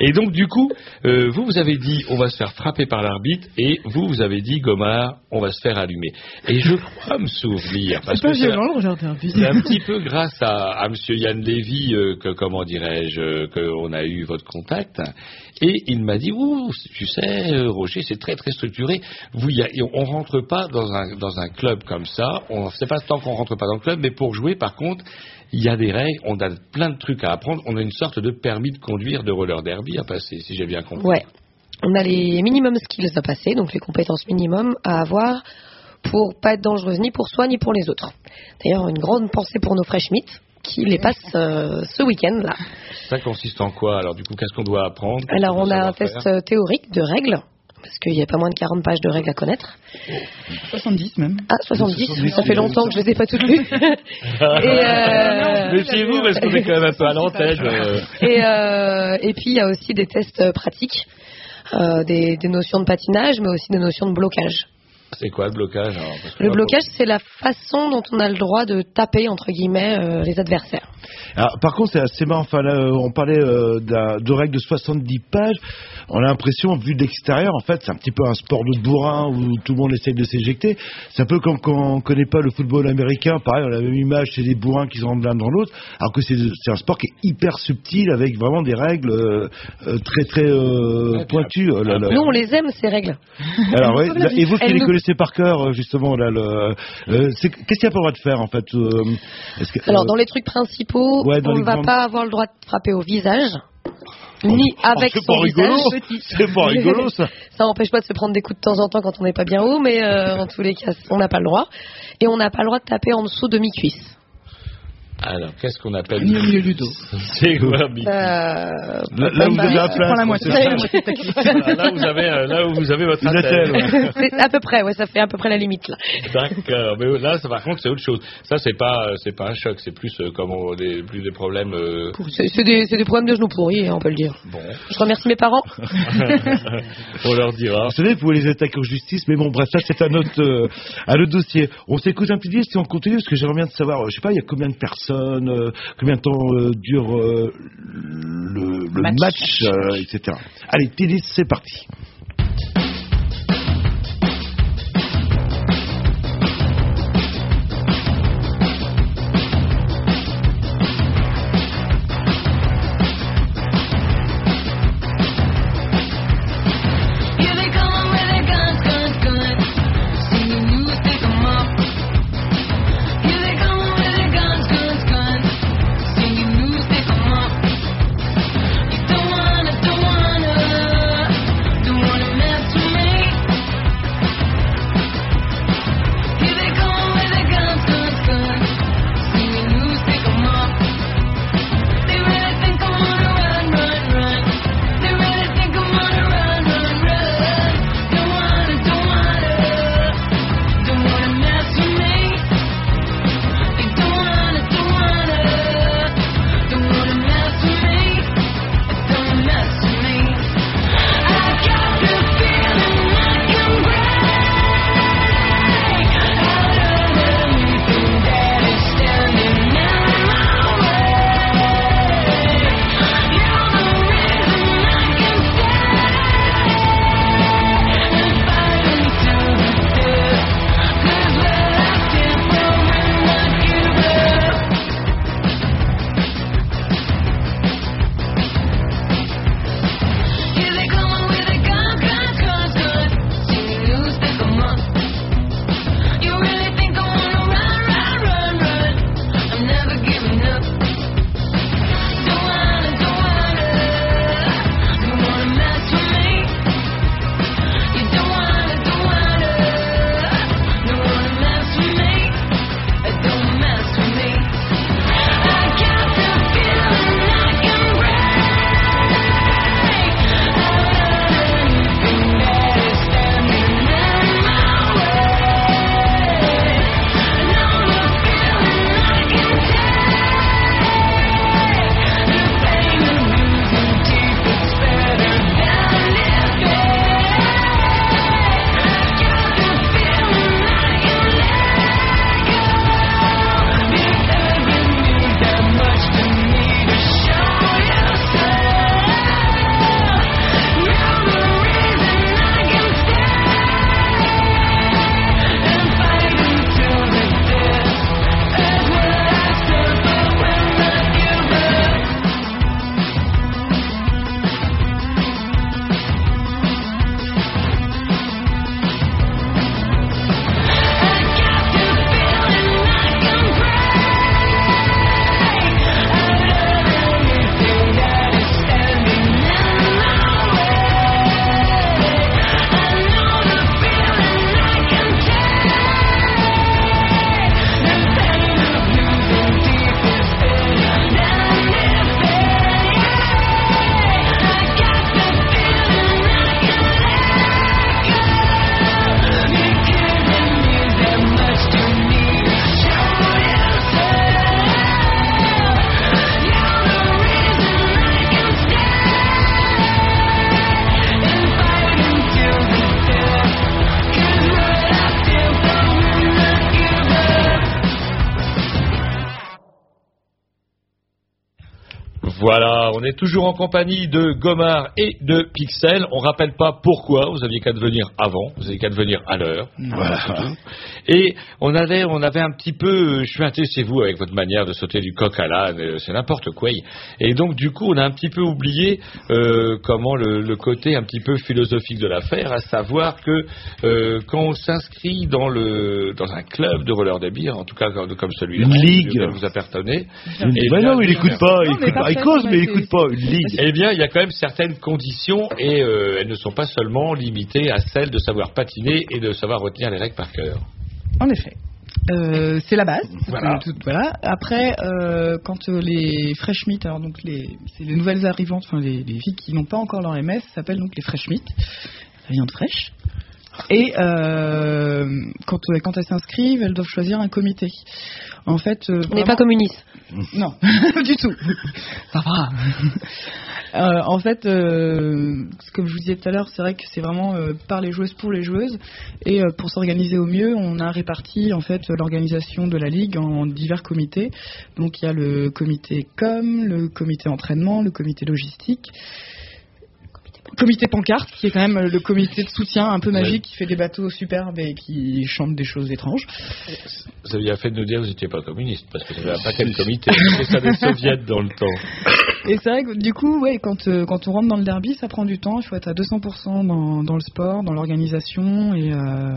Et donc du coup, euh, vous vous avez dit on va se faire frapper par l'arbitre et vous vous avez dit Gomard on va se faire allumer. Et je crois me souvenir parce C'est pas violent le regard un petit peu grâce à, à Monsieur Yann Lévy euh, que, comment dirais-je, euh, qu'on a eu votre contact. Et il m'a dit, ouh, tu sais, Roger, c'est très très structuré. Vous, y on rentre pas dans un, dans un club comme ça. On c'est pas tant qu'on rentre pas dans le club, mais pour jouer, par contre, il y a des règles. On a plein de trucs à apprendre. On a une sorte de permis de conduire de roller derby à passer, si j'ai bien compris. Ouais. On a les minimum skills à passer, donc les compétences minimum à avoir pour pas être dangereuse ni pour soi ni pour les autres. D'ailleurs, une grande pensée pour nos fresh meat qui les passent euh, ce week-end là. Ça consiste en quoi Alors, du coup, qu'est-ce qu'on doit apprendre? Alors, on a un test euh, théorique de règles, parce qu'il n'y a pas moins de 40 pages de règles à connaître. 70 même. Ah, 70, ça fait longtemps que je les ai pas toutes lues. et, euh, Méfiez-vous parce qu'on est quand même un peu à l'antenne. euh. et, euh, et puis, il y a aussi des tests pratiques, euh, des, des notions de patinage, mais aussi des notions de blocage. C'est quoi le blocage alors Parce que Le là, blocage, c'est la façon dont on a le droit de taper, entre guillemets, euh, les adversaires. Alors, par contre, c'est assez marrant. Enfin, là, on parlait euh, de règles de 70 pages. On a l'impression, vu de l'extérieur, en fait, c'est un petit peu un sport de bourrin où tout le monde essaye de s'éjecter. C'est un peu comme quand on connaît pas le football américain. Pareil, on a la même image, c'est des bourrins qui se rentrent l'un dans l'autre. Alors que c'est un sport qui est hyper subtil avec vraiment des règles euh, euh, très très euh, pointues. Oh là là. Nous, on les aime, ces règles. Alors, ouais, là, et vous qui les nous- connaissez par cœur, euh, justement, là, le, euh, c'est- qu'est-ce qu'il n'y a pas le droit de faire, en fait euh, que- Alors, euh, dans les trucs principaux, Ouais, on ne va grandes- pas avoir le droit de frapper au visage, ni avec c'est son pas rigolo. visage. C'est pas rigolo, ça. Ça n'empêche pas de se prendre des coups de temps en temps quand on n'est pas bien haut, mais euh, en tous les cas, on n'a pas le droit. Et on n'a pas le droit de taper en dessous de mi-cuisse. Alors, qu'est-ce qu'on appelle Ni au milieu du dos. C'est quoi Euh, Là, là, vous avez la moitié. la moitié. Voilà, là, vous avez, euh, là où vous avez votre attelle, attelle. ouais. c'est à peu près, ouais, ça fait à peu près la limite là. D'accord, mais là, ça, par contre, c'est autre chose. Ça, c'est pas, euh, c'est pas un choc, c'est plus euh, comme on- des, plus des problèmes. euh, C'est des, problèmes de genoux pourris, hein, on peut le dire. Bon, Je remercie mes parents. on leur dira. Vous savez, vous pouvez les attaquer en justice, mais bon, bref, ça c'est un autre, euh, un autre dossier. On s'écoute un petit disque si on continue, parce que j'aimerais bien de savoir, euh, je sais pas, il y a combien de personnes, euh, combien de temps euh, dure euh, le, le match, Match. etc. Allez, disque, c'est parti. On est toujours en compagnie de Gomard et de Pixel. On rappelle pas pourquoi, vous aviez qu'à devenir avant, vous aviez qu'à devenir à l'heure. Voilà, c'est. Et on avait, on avait un petit peu euh, chuinté chez vous avec votre manière de sauter du coq à l'âne, euh, c'est n'importe quoi. Et donc du coup, on a un petit peu oublié euh, comment le, le côté un petit peu philosophique de l'affaire, à savoir que euh, quand on s'inscrit dans le dans un club de roller derby, en tout cas comme celui-là, Une ligue. vous appartenez. Eh Bah bien, non, il écoute pas, il écoute pas. Il cause, mais il c'est- écoute pas. Une ligue. eh bien, il y a quand même certaines conditions et euh, elles ne sont pas seulement limitées à celles de savoir patiner et de savoir retenir les règles par cœur. En effet. Euh, c'est la base. Voilà. Tout- tout- voilà. Après, euh, quand euh, les fresh meat, alors donc les, c'est les nouvelles arrivantes, enfin les, les filles qui n'ont pas encore leur MS, s'appellent donc les fresh meat, la viande fraîche. Et euh, quand, euh, quand elles s'inscrivent, elles doivent choisir un comité. En fait, euh, On n'est pas communiste. non, du tout. Ça va. Euh, en fait, comme je vous disais tout à l'heure, c'est vrai que c'est vraiment par les joueuses pour les joueuses. Et pour s'organiser au mieux, on a réparti en fait l'organisation de la ligue en divers comités. Donc il y a le comité com, le comité entraînement, le comité logistique. Comité pancarte, qui est quand même le comité de soutien un peu magique, qui fait des bateaux superbes et qui chante des choses étranges. Vous aviez fait de nous dire que vous n'étiez pas communiste, parce que vous avez un paquet de comités. C'est ça des soviets dans le temps. Et c'est vrai que du coup, ouais, quand, euh, quand on rentre dans le derby, ça prend du temps. Il faut être à 200% dans, dans le sport, dans l'organisation. Et, euh,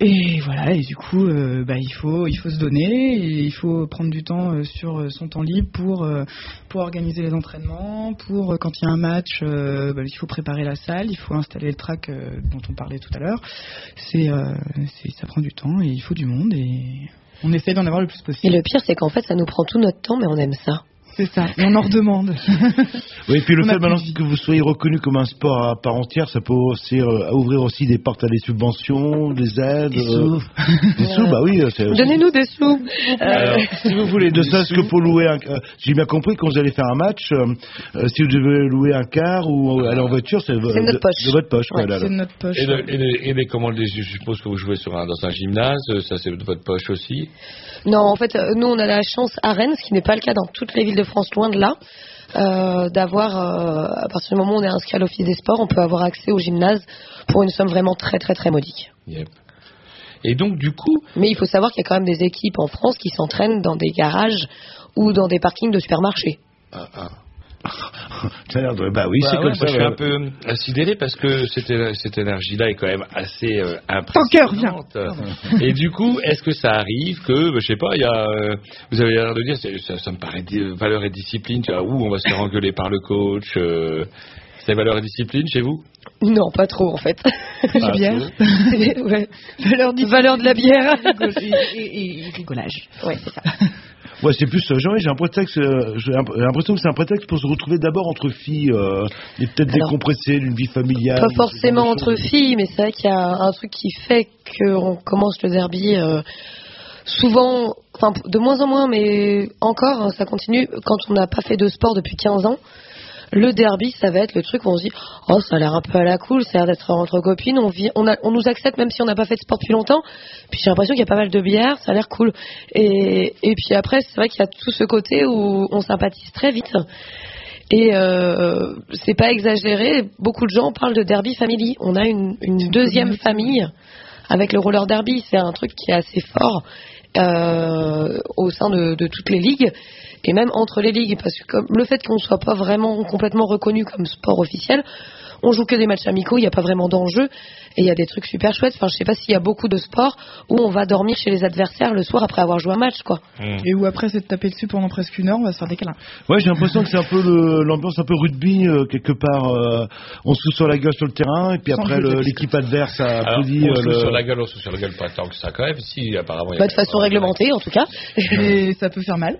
et voilà, et du coup, euh, bah, il, faut, il faut se donner. Et il faut prendre du temps euh, sur euh, son temps libre pour, pour organiser les entraînements. Pour, quand il y a un match, bah, il faut préparer la salle. Il faut installer le track dont on parlait tout à l'heure. C'est, ça prend du temps et il faut du monde. Et on essaie d'en avoir le plus Et possible. le pire, c'est qu'en fait, ça nous prend tout notre temps, mais on aime ça. C'est ça. Et on en redemande. Oui, et puis le On fait maintenant que vous soyez reconnu comme un sport à part entière, ça peut aussi euh, ouvrir aussi des portes à des subventions, des aides. Des euh, sous. des sous, bah oui. c'est- Donnez-nous des sous. Alors, si vous voulez, de ça, ce que pour louer un, euh, j'ai bien compris quand vous allez faire un match, euh, euh, si vous devez louer un car ou aller en voiture, c'est de notre poche. De votre poche, Ouais, voilà. C'est de notre poche. Et, le- et les, et les commandes, je suppose que vous jouez sur un, dans un gymnase, ça c'est de votre poche aussi? Non, en fait, euh, nous, on a la chance à Rennes, ce qui n'est pas le cas dans toutes les villes de France, loin de là, euh, d'avoir, euh, à partir du moment où on est inscrit à l'Office des sports, on peut avoir accès au gymnase pour une somme vraiment très, très, très modique. Yep. Et donc, du coup, Mais il faut savoir qu'il y a quand même des équipes en France qui s'entraînent dans des garages ou dans des parkings de supermarchés. ah, ah. Bah oui, Bah c'est ouais, comme moi, ça. je suis un peu euh, sidéré parce que cette, éner- cette énergie-là est quand même assez euh, cœur, viens. impressionnante. Et du coup, est-ce que ça arrive que, bah, je sais pas, il y a, euh, vous avez l'air de dire, ça, ça me paraît valeur et discipline, tu vois, ouh, on va se faire engueuler par le coach. euh, c'est valeur et discipline chez vous? Non, pas trop, en fait. Ah, bière. ouais. Valeur, Valeur de la bière. et, et- et rigolage. Ouais, c'est ça. Ouais, c'est plus, euh, j'ai j'ai un prétexte, euh, j'ai l'imp- j'ai l'impression que c'est un prétexte pour se retrouver d'abord entre filles euh, et peut-être décompresser d'une vie familiale. Pas forcément entre filles, mais c'est vrai qu'il y a un truc qui fait qu'on commence le derby euh, souvent, enfin de moins en moins, mais encore, hein, ça continue. Quand on n'a pas fait de sport depuis 15 ans, le derby, ça va être le truc où on se dit Oh, ça a l'air un peu à la cool, ça a l'air d'être entre copines, on, vit, on, a- on nous accepte même si on n'a pas fait de sport depuis longtemps. Puis j'ai l'impression qu'il y a pas mal de bières, ça a l'air cool. Et, et puis après, c'est vrai qu'il y a tout ce côté où on sympathise très vite. Et euh, c'est pas exagéré, beaucoup de gens parlent de derby family. On a une, une deuxième famille avec le roller derby. C'est un truc qui est assez fort euh, au sein de, de toutes les ligues et même entre les ligues. Parce que comme le fait qu'on ne soit pas vraiment complètement reconnu comme sport officiel, on joue que des matchs amicaux, il n'y a pas vraiment d'enjeu et il y a des trucs super chouettes. Enfin, je sais pas s'il y a beaucoup de sports où on va dormir chez les adversaires le soir après avoir joué un match, quoi. Et où après c'est de taper dessus pendant presque une heure, on va se faire des câlins. Ouais, j'ai l'impression que c'est un peu l'ambiance un peu rugby euh, quelque part. euh, on se fout sur la gueule sur le terrain et puis Sans après l'équipe adverse a Alors, applaudi. on euh, se le- sur la gueule, on se fout sur la gueule pas tant que ça quand même. Si, apparemment. il y a Bah, de façon réglementée, en tout cas. Et ça peut faire mal.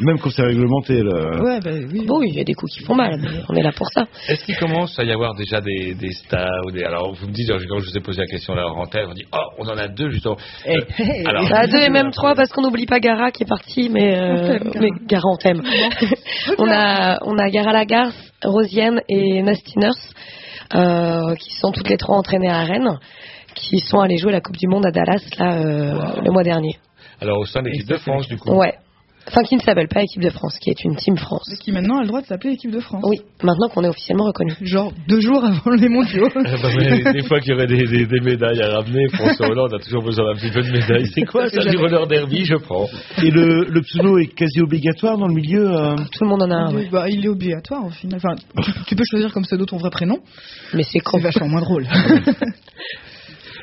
Même quand c'est réglementé. Ouais, bah oui. Bon, il y a des coups qui font mal, mais on est là pour ça. Est-ce qu'il commence à y avoir déjà des, des stars ou des... Alors, vous me dites, quand je vous ai posé la question là en tête, on dit, oh, on en a deux justement. Eh, Euh, alors, Bah, deux et même trois parce qu'on n'oublie pas Gara qui est parti, mais, euh, On mais Gara on t'aime. on a on a Gara Lagarce, Rosienne et Nasty Nurse euh, qui sont toutes les trois entraînées à Rennes, qui sont allées jouer la Coupe du Monde à Dallas là euh, le mois dernier. alors, au sein de l'équipe de France, du coup. Ouais. Enfin, qui ne s'appelle pas équipe de France, qui est une Team France. Et qui maintenant a le droit de s'appeler équipe de France. Oui, maintenant qu'on est officiellement reconnu. Genre deux jours avant les mondiaux. Eh ben, mais des fois qu'il y aurait des, des- des médailles à ramener, François Hollande a toujours besoin d'un petit peu de médailles. C'est quoi ça du roller derby Je prends. Et le, le pseudo est quasi obligatoire dans le milieu euh, Tout le monde en a un, Il, ouais. est, bah, il est obligatoire au final. Enfin, tu, tu peux choisir comme pseudo ton vrai prénom. Mais c'est. C'est vachement moins drôle.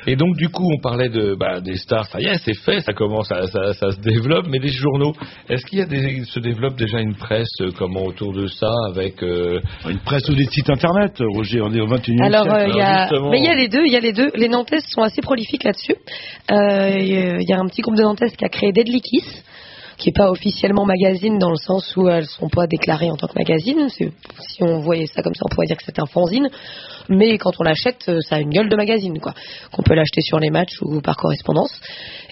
Et donc du coup, on parlait de bah, des stars. Ça y est, c'est fait, ça commence, ça, ça, ça se développe. Mais des journaux, est-ce qu'il y a des, se développe déjà une presse euh, comment autour de ça avec euh, Une presse ou des sites internet, Roger, on est au 21e Alors, siècle. euh, il y a, justement. mais il y a les deux, il y a les deux. Les Nantaises sont assez prolifiques là-dessus. Euh, Il y a un petit groupe de Nantaises qui a créé Deadly Kiss, qui est pas officiellement magazine dans le sens où elles sont pas déclarées en tant que magazine. Si on voyait ça comme ça, on pourrait dire que c'est un fanzine. Mais quand on l'achète, euh, ça a une gueule de magazine, quoi. Qu'on peut l'acheter sur les matchs ou par correspondance.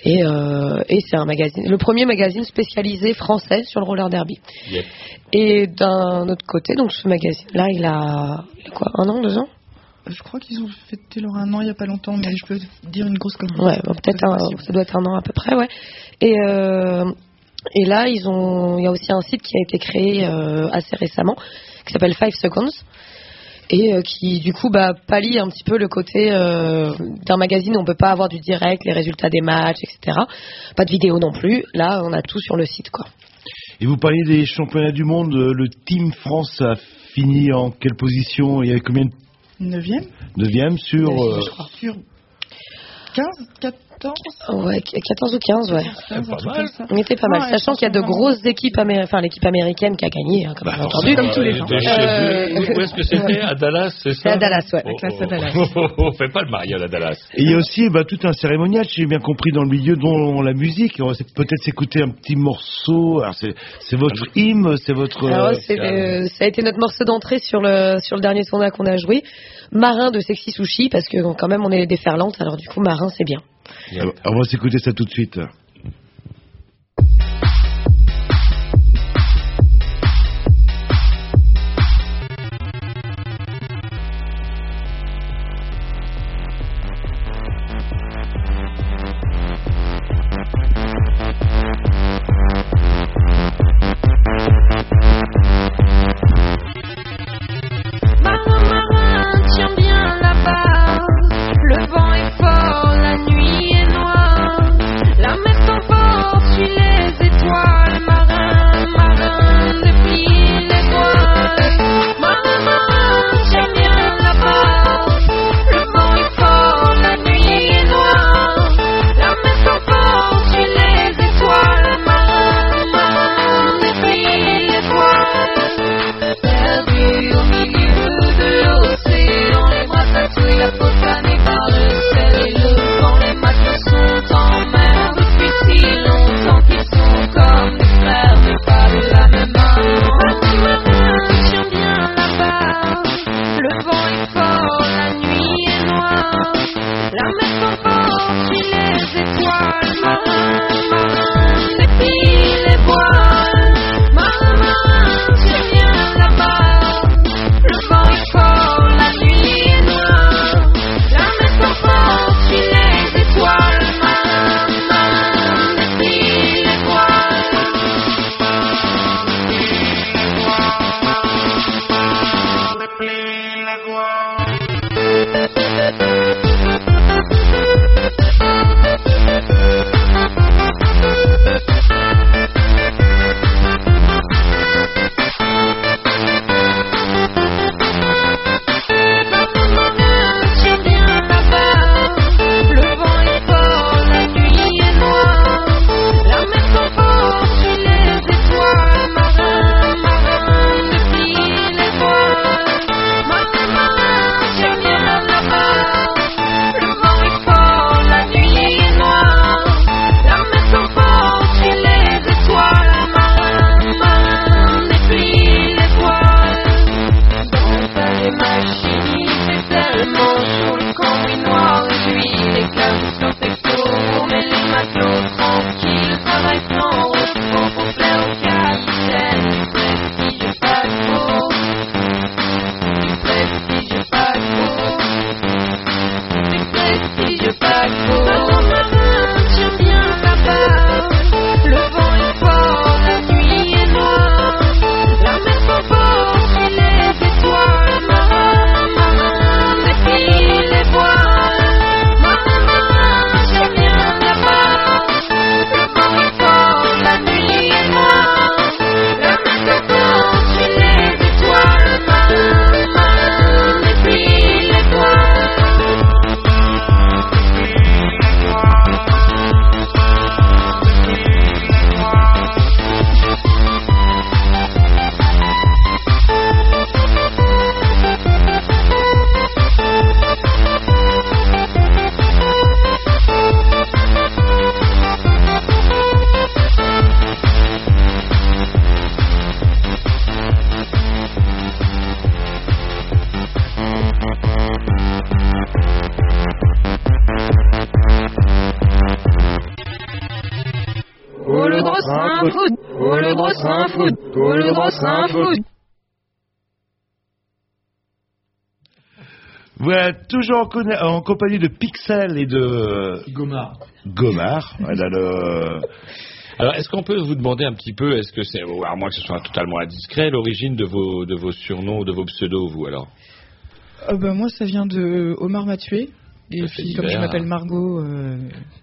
Et, euh, et c'est un magazine, le premier magazine spécialisé français sur le roller derby. Yep. Et d'un autre côté, donc ce magazine-là, il a, il a quoi, un an, deux ans? Je crois qu'ils ont fêté leur un an il y a pas longtemps, mais je peux dire une grosse connerie. Ouais, bon, peut-être ça doit être un an à peu près, ouais. Et euh, et là, ils ont, il y a aussi un site qui a été créé euh, assez récemment, qui s'appelle Five Seconds, et euh, qui du coup bah, pallie un petit peu le côté euh, d'un magazine où on peut pas avoir du direct, les résultats des matchs, etc. Pas de vidéo non plus. Là, on a tout sur le site, quoi. Et vous parliez des championnats du monde, euh, le Team France a fini en quelle position? Il y avait combien de Neuvième neuvième sur je crois. Sur 15, 14 Ouais, 14 ou 15, ouais. 15, un truc comme ça. On était pas mal, Ouais, sachant qu'il y a de grosses équipes américaines, enfin l'équipe américaine qui a gagné, hein, comme on a entendu. Comme tous les chez Euh. Où est-ce que c'était? À Dallas, c'est ça? C'est à Dallas, ouais. Oh, classe oh, à Dallas. oh, oh, oh, fait pas le mariole à Dallas. Et il y a aussi bah, tout un cérémonial, si j'ai bien compris, dans le milieu, dont la musique. On va peut-être s'écouter un petit morceau. C'est, votre hymne, c'est votre. Euh, le- ça a été notre morceau d'entrée sur le, sur le dernier tournoi qu'on a joué. Marin de Sexy Sushi, parce que quand même on est des déferlantes, alors du coup Marin c'est bien. on va s'écouter ça tout de suite. Toujours en, compagnie de Pixel et de Gomard. Gomard. Voilà le. Alors, est-ce qu'on peut vous demander un petit peu, est-ce que c'est, ou à moins que ce soit totalement indiscret, l'origine de vos, de vos surnoms, de vos pseudos, vous alors? Euh, bah, moi, ça vient de Omar m'a Et puis, comme je m'appelle Margot euh,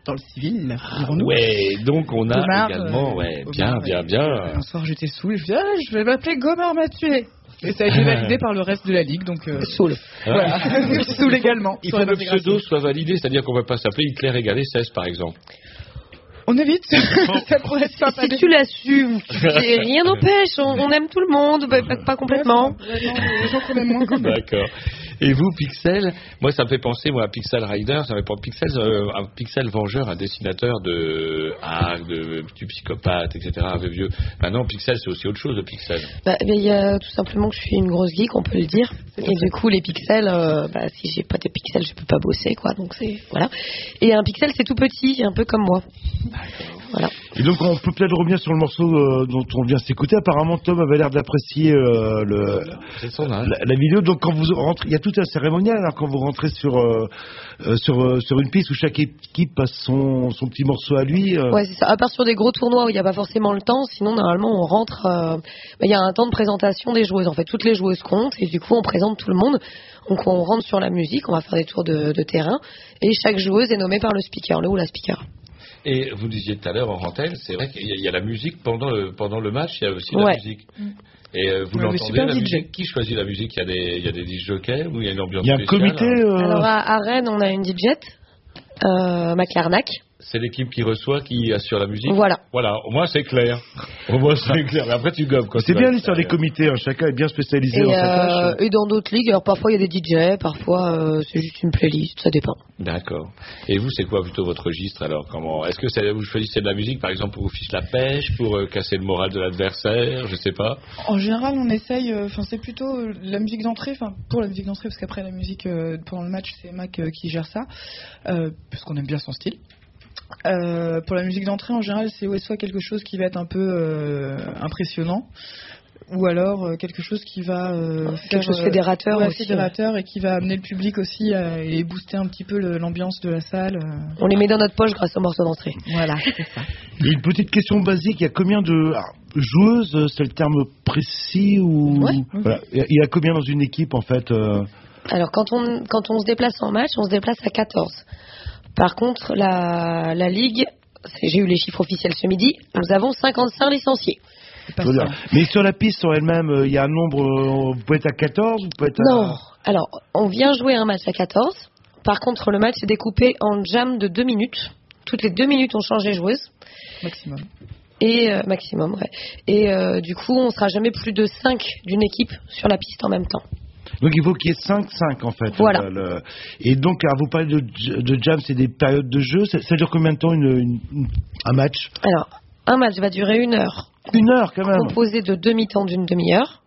dans le civil, dirons-nous. Ouais, donc on a Gomard, également, euh, ouais, Gomard, bien, bien, bien. Un soir, j'étais saoul je me ah, je vais m'appeler Gomard m'a tué. Et ça a été validé par le reste de la ligue, donc. Euh, Soul. Voilà. Soul également. Il faut les que le pseudo soit validé, c'est-à-dire qu'on ne va pas s'appeler Hitler égalé 16 par exemple. On évite. ça pourrait être sympa. Si tu l'assumes, rien n'empêche, on, on aime tout le monde, bah, pas, pas complètement. J'en connais moins quand même. D'accord. Et vous, Pixel, moi ça me fait penser moi à Pixel Rider, ça me fait penser Pixel, euh, un Pixel Vengeur, un dessinateur de ah, de du psychopathe, etc. Un peu vieux. Maintenant, Pixel c'est aussi autre chose de Pixel. Bah, mais il y a tout simplement que je suis une grosse geek, on peut le dire. Et du coup, les pixels, euh, bah, si j'ai pas des pixels, je peux pas bosser, quoi. Donc c'est voilà. Et un pixel, c'est tout petit, un peu comme moi. Voilà. Et donc on peut peut-être revenir sur le morceau euh, dont on vient s'écouter. Apparemment Tom avait l'air d'apprécier euh, la, la vidéo. Donc quand vous rentrez, il y a tout un cérémonial alors quand vous rentrez sur euh, euh, sur euh, sur une piste où chaque équipe passe son son petit morceau à lui. euh, Ouais, c'est ça. À part sur des gros tournois où il n'y a pas forcément le temps, sinon normalement on rentre. euh, Il y a un temps de présentation des joueuses. En fait, toutes les joueuses comptent et du coup on présente tout le monde. Donc on rentre sur la musique, on va faire des tours de, de terrain et chaque joueuse est nommée par le speaker, le ou la speaker. Et vous disiez tout à l'heure en antenne, c'est vrai qu'il y, a- il y a la musique pendant le pendant le match, il y a aussi la musique. Et euh, vous Ouais, le l'entendez la DJ. musique? Qui choisit la musique? Il y a des il y a des jockeys ou il y a une ambiance Il y a un spéciale comité. euh, Alors à, à Rennes, on a une DJ, euh, McLarnac. C'est l'équipe qui reçoit qui assure la musique. Voilà. Voilà, au moins c'est clair. Au moins c'est clair. Mais après tu gobes C'est bien l'histoire des comités. hein. Chacun est bien spécialisé Et, dans sa tâche. euh, et dans d'autres ligues, alors parfois il y a des DJ, parfois euh, c'est juste une playlist, ça dépend. D'accord. Et vous, c'est quoi plutôt votre registre alors? Comment Est-ce que vous choisissez de la musique, par exemple, pour vous fiche la pêche, pour euh, casser le moral de l'adversaire? Je sais pas. En général, on essaye. euh, Enfin, c'est plutôt la musique d'entrée. Enfin, pour la musique d'entrée, parce qu'après la musique euh, pendant le match, c'est Mac euh, qui gère ça, euh, parce qu'on aime bien son style. Euh, pour la musique d'entrée, en général, c'est ouais, soit quelque chose qui va être un peu euh, impressionnant, ou alors euh, quelque chose qui va euh, Quelque faire, chose fédérateur ouais, aussi, fédérateur et qui va amener le public aussi et booster un petit peu l'ambiance de la salle. euh. On les met dans notre poche grâce au morceau d'entrée. Voilà, c'est ça. Et Une petite question basique. Il y a combien de joueuses C'est le terme précis ou Ouais. Voilà. Il y a- il y a combien dans une équipe en fait euh, Alors quand on, quand on se déplace en match, on se déplace à 14. Par contre, la, la Ligue, j'ai eu les chiffres officiels ce midi, nous avons 55 licenciés. Mais sur la piste en elle-même, euh, il y a un nombre. euh, vous pouvez être à 14 Vous pouvez être à... Non, alors on vient jouer un match à 14. Par contre, le match est découpé en jam de 2 minutes. Toutes les 2 minutes, on change les joueuses. Maximum. Et euh, maximum, ouais. Et euh, du coup, on sera jamais plus de 5 d'une équipe sur la piste en même temps. Donc il faut qu'il y ait 5-5 en fait. Voilà. Le- Et donc, alors, vous parlez de, de jam, c'est des périodes de jeu. Ça, ça dure combien de temps une, une- une- un match? Alors, un match va durer une heure. Une heure quand même. composé de deux mi-temps d'une demi-heure,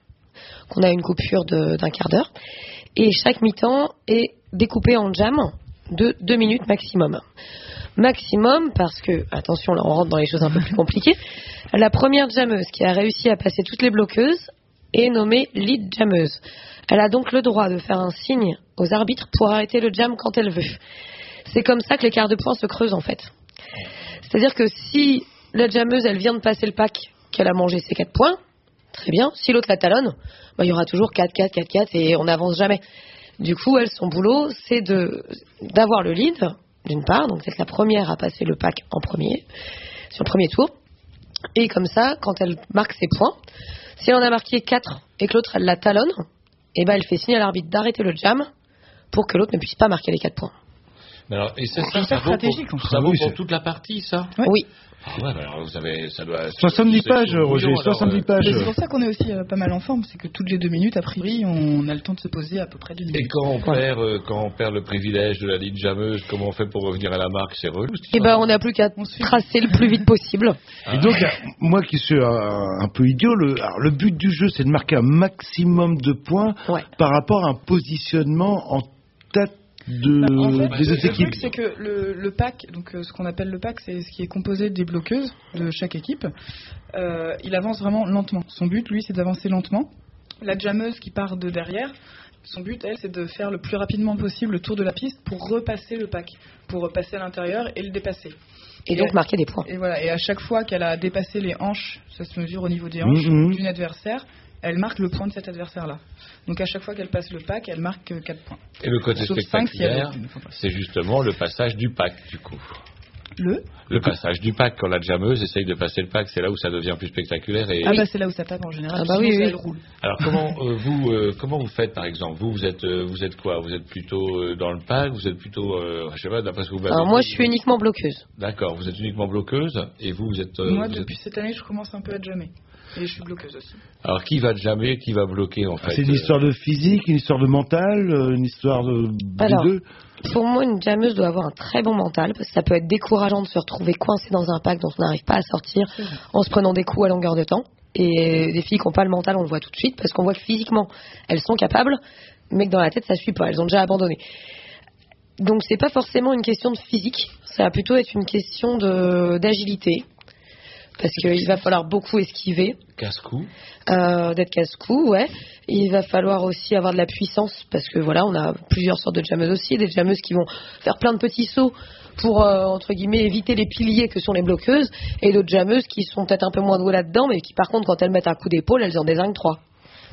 qu'on a une coupure d'un quart d'heure, et chaque mi-temps est découpé en jam de deux minutes maximum. Maximum parce que, attention, là on rentre dans les choses un peu plus compliquées, la première jammeuse qui a réussi à passer toutes les bloqueuses est nommée lead jammeuse. Elle a donc le droit de faire un signe aux arbitres pour arrêter le jam quand elle veut. C'est comme ça que l'écart de points se creuse en fait. C'est-à-dire que si la jammeuse, elle vient de passer le pack, qu'elle a mangé ses 4 points, très bien. Si l'autre la talonne, bah, il y aura toujours 4, 4, 4, 4 et on n'avance jamais. Du coup, elle, son boulot, c'est d'avoir le lead, d'une part, donc c'est la première à passer le pack en premier, sur le premier tour. Et comme ça, quand elle marque ses points, si elle en a marqué 4 et que l'autre, elle la talonne, et ben elle fait signe à l'arbitre d'arrêter le jam pour que l'autre ne puisse pas marquer les 4 points. Alors, et ça, C'est ça, ça vaut pour, ça vaut toute la partie, ça? Oui. Ah ouais, alors vous avez, ça doit. 70 c'est- pages, Roger, bouillon, alors, 70 euh, pages. C'est pour ça qu'on est aussi euh, pas mal en forme, c'est que toutes les deux minutes, a priori, on a le temps de se poser à peu près deux Et minutes. quand on perd, euh, quand on perd le privilège de la ligne jammeuse, comment on fait pour revenir à la marque? C'est relou. Et ben on n'a plus qu'à tracer le plus vite possible. Et donc, moi qui suis un, un peu idiot, le, alors, le but du jeu, c'est de marquer un maximum de points Ouais. par rapport à un positionnement en tête de, Bah, en fait, des autres équipes c'est que le, le pack, donc euh, ce qu'on appelle le pack, c'est ce qui est composé des bloqueuses de chaque équipe. Euh, il avance vraiment lentement. Son but, lui, c'est d'avancer lentement. La jammeuse qui part de derrière, son but, elle, c'est de faire le plus rapidement possible le tour de la piste pour repasser le pack, pour repasser à l'intérieur et le dépasser. Et donc marquer des points. Et voilà. Et à chaque fois qu'elle a dépassé les hanches, ça se mesure au niveau des hanches Mhm. d'une adversaire, elle marque le point de cet adversaire-là. Donc à chaque fois qu'elle passe le pack, elle marque 4 points. Et le côté Sauf spectaculaire, c'est justement le passage du pack, du coup. Le Le passage du pack, quand la jammeuse essaye de passer le pack, c'est là où ça devient plus spectaculaire. Et... Ah bah c'est là où ça tape en général. Ah bah oui, elle roule. Alors comment euh, vous euh, comment vous faites par exemple? Vous vous êtes euh, vous êtes quoi? Vous êtes plutôt euh, dans le pack? Vous êtes plutôt euh, je sais pas d'après ce que vous m'avez Alors moi, je suis uniquement bloqueuse. D'accord, vous êtes uniquement bloqueuse et vous vous êtes. euh, Moi vous êtes- depuis cette année, je commence un peu à jammer. Et je suis bloqueuse aussi. Alors qui va jamais Qui va bloquer en fait C'est une histoire de physique, une histoire de mental, euh, une histoire de Alors, deux? Pour moi, une jammeuse doit avoir un très bon mental parce que ça peut être décourageant de se retrouver coincé dans un pack dont on n'arrive pas à sortir en se prenant des coups à longueur de temps. Et des filles qui n'ont pas le mental, on le voit tout de suite parce qu'on voit que physiquement, elles sont capables, mais que dans la tête, ça suit pas. Elles ont déjà abandonné. Donc, c'est pas forcément une question de physique, ça va plutôt être une question de d'agilité parce qu'il va falloir beaucoup esquiver. casse-cou. Euh, d'être casse-cou, ouais. Il va falloir aussi avoir de la puissance parce que voilà, on a plusieurs sortes de jammeuses aussi, des jammeuses qui vont faire plein de petits sauts pour euh, entre guillemets éviter les piliers que sont les bloqueuses et d'autres jammeuses qui sont peut-être un peu moins douées là-dedans mais qui par contre quand elles mettent un coup d'épaule, elles en désignent trois.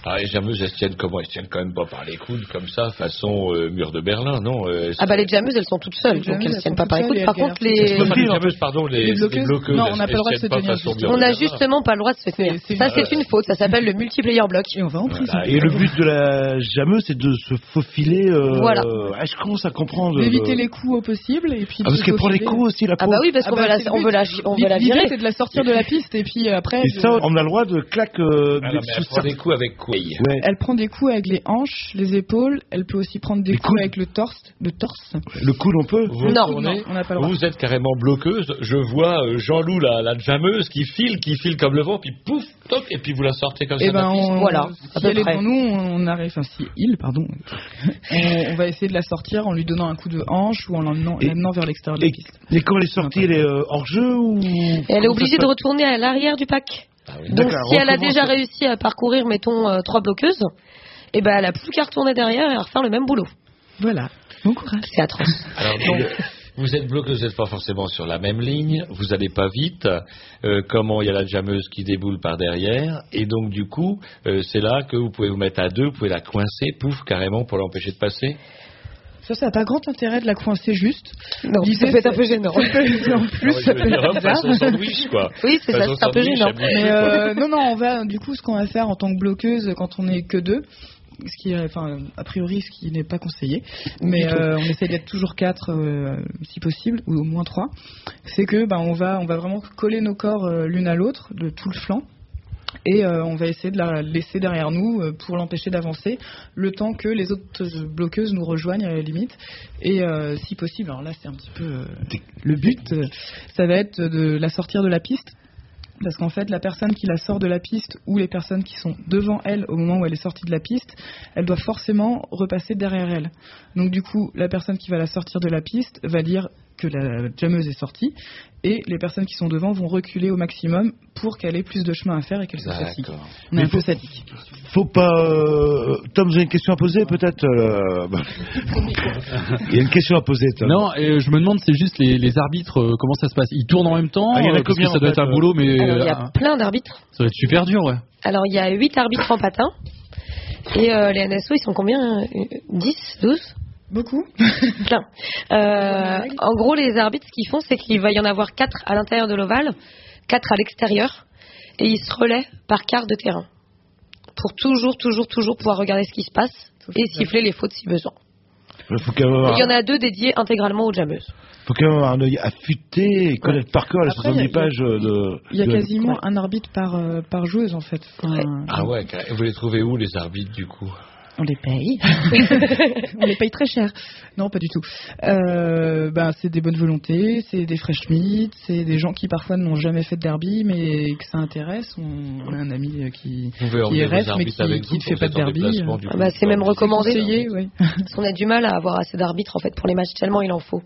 Ah, les jameuses, elles se tiennent comment? Elles se tiennent quand même pas par les coudes comme ça, façon euh, mur de Berlin, non Euh, Ah bah les jammeuses, elles sont toutes seules, Les donc elles elles tiennent pas par les coudes. Par contre les Non, pas les jameuses, pardon, les, Les les bloqueuses. Non, on n'a pas le droit de se tenir on n'a justement pas le droit de se tenir. Ça c'est- une faute, ça s'appelle le multiplayer block. Et on va en prison. Voilà. Et le but de la jameuse, c'est de se faufiler. Euh, Voilà. ah, je commence à comprendre. D'éviter les coups au possible et puis Ah, parce de qu'elle prend les coups aussi, la Ah bah oui parce Ah qu'on bah, veut la la L'idée, virer. c'est de la sortir de la piste et puis après. Et ça, on a le droit de claque. Des- coups avec Ouais. Elle prend des coups avec les hanches, les épaules. Elle peut aussi prendre des Les coups avec le torse. Le torse. Le coude, on peut Vous Non. tournez, on n'a pas le droit. vous êtes carrément bloqueuse. Je vois euh, Jean-Loup, la, la jameuse, qui file, qui file comme le vent, puis pouf, toc, et puis vous la sortez comme Et ça. de la ben, on, Voilà, à si peu elle est devant nous, on arrive. Enfin, si il, pardon, on, on va essayer de la sortir en lui donnant un coup de hanche ou en l'amenant vers l'extérieur de la Et, piste. et quand elle est sortie, elle est euh, hors jeu ou elle est ça obligée de retourner à l'arrière du pack. Ah oui. Donc si elle a déjà réussi à parcourir, mettons, euh, trois bloqueuses, et ben elle a plus qu'à retourner derrière et à refaire le même boulot. Voilà. Bon courage. C'est atroce. Alors, donc, vous êtes bloqué, vous n'êtes pas forcément sur la même ligne, vous n'allez pas vite. euh, comment il y a la jameuse qui déboule par derrière, et donc du coup, euh, c'est là que vous pouvez vous mettre à deux, vous pouvez la coincer, pouf, carrément pour l'empêcher de passer? Ça, ça n'a pas grand intérêt de la coincer juste. Non, ça peut être un peu gênant. en plus, Ah ça peut être façon bizarre. sandwich, quoi. Oui, c'est ça, c'est un peu gênant. euh, non, non, on va, du coup, ce qu'on va faire en tant que bloqueuse, quand on est que deux, ce qui est, enfin, a priori, ce qui n'est pas conseillé, mais euh, on essaie d'être toujours quatre, euh, si possible, ou au moins trois, c'est que, ben, on va, on va vraiment coller nos corps euh, l'une à l'autre, de tout le flanc, et euh, on va essayer de la laisser derrière nous euh, pour l'empêcher d'avancer, le temps que les autres bloqueuses nous rejoignent à la limite, et euh, si possible, alors là, c'est un petit peu euh, le but, euh, ça va être de la sortir de la piste. Parce qu'en fait, la personne qui la sort de la piste ou les personnes qui sont devant elle au moment où elle est sortie de la piste, elle doit forcément repasser derrière elle. Donc du coup, la personne qui va la sortir de la piste va dire que la jameuse est sortie et les personnes qui sont devant vont reculer au maximum pour qu'elle ait plus de chemin à faire et qu'elle se fatigue. On est un peu sadique. Faut pas. euh, Tom, vous avez une question à poser peut-être euh, bah. Il y a une question à poser, Tom. Non, et je me demande, c'est juste les, les arbitres, euh, comment ça se passe? Ils tournent en même temps Ah, il y en a Parce combien, que ça en doit fait, être un boulot, mais Alors il y a plein d'arbitres. ça va être super dur, ouais. Alors il y a 8 arbitres en patin. Et euh, les NSO, ils sont combien? Euh, 10 12 Beaucoup. Plein. Euh, en gros, les arbitres, ce qu'ils font, c'est qu'il va y en avoir 4 à l'intérieur de l'ovale, 4 à l'extérieur, et ils se relaient par quart de terrain. Pour toujours, toujours, toujours pouvoir regarder ce qui se passe et siffler les fautes si besoin. Il Il y en a deux dédiés intégralement aux jameuses. faut quand même avoir un œil affûté et connaître par cœur les Après, il y a- 70 pages de. Il y a de- quasiment Ouais. un arbitre par, euh, par joueuse en fait. Enfin, Ah ouais, car- vous les trouvez où les arbitres du coup? On les paye. on les paye très cher. Non, pas du tout. Euh, ben, c'est des bonnes volontés, c'est des fresh meat, c'est des gens qui parfois n'ont jamais fait de derby, mais que ça intéresse. On, on a un ami euh, qui, qui est ref, mais qui avec qui vous ne fait pas de derby. du Ah bah, c'est même recommandé. conseillé, oui. Parce qu'on a du mal à avoir assez d'arbitres en fait pour les matchs tellement il en faut.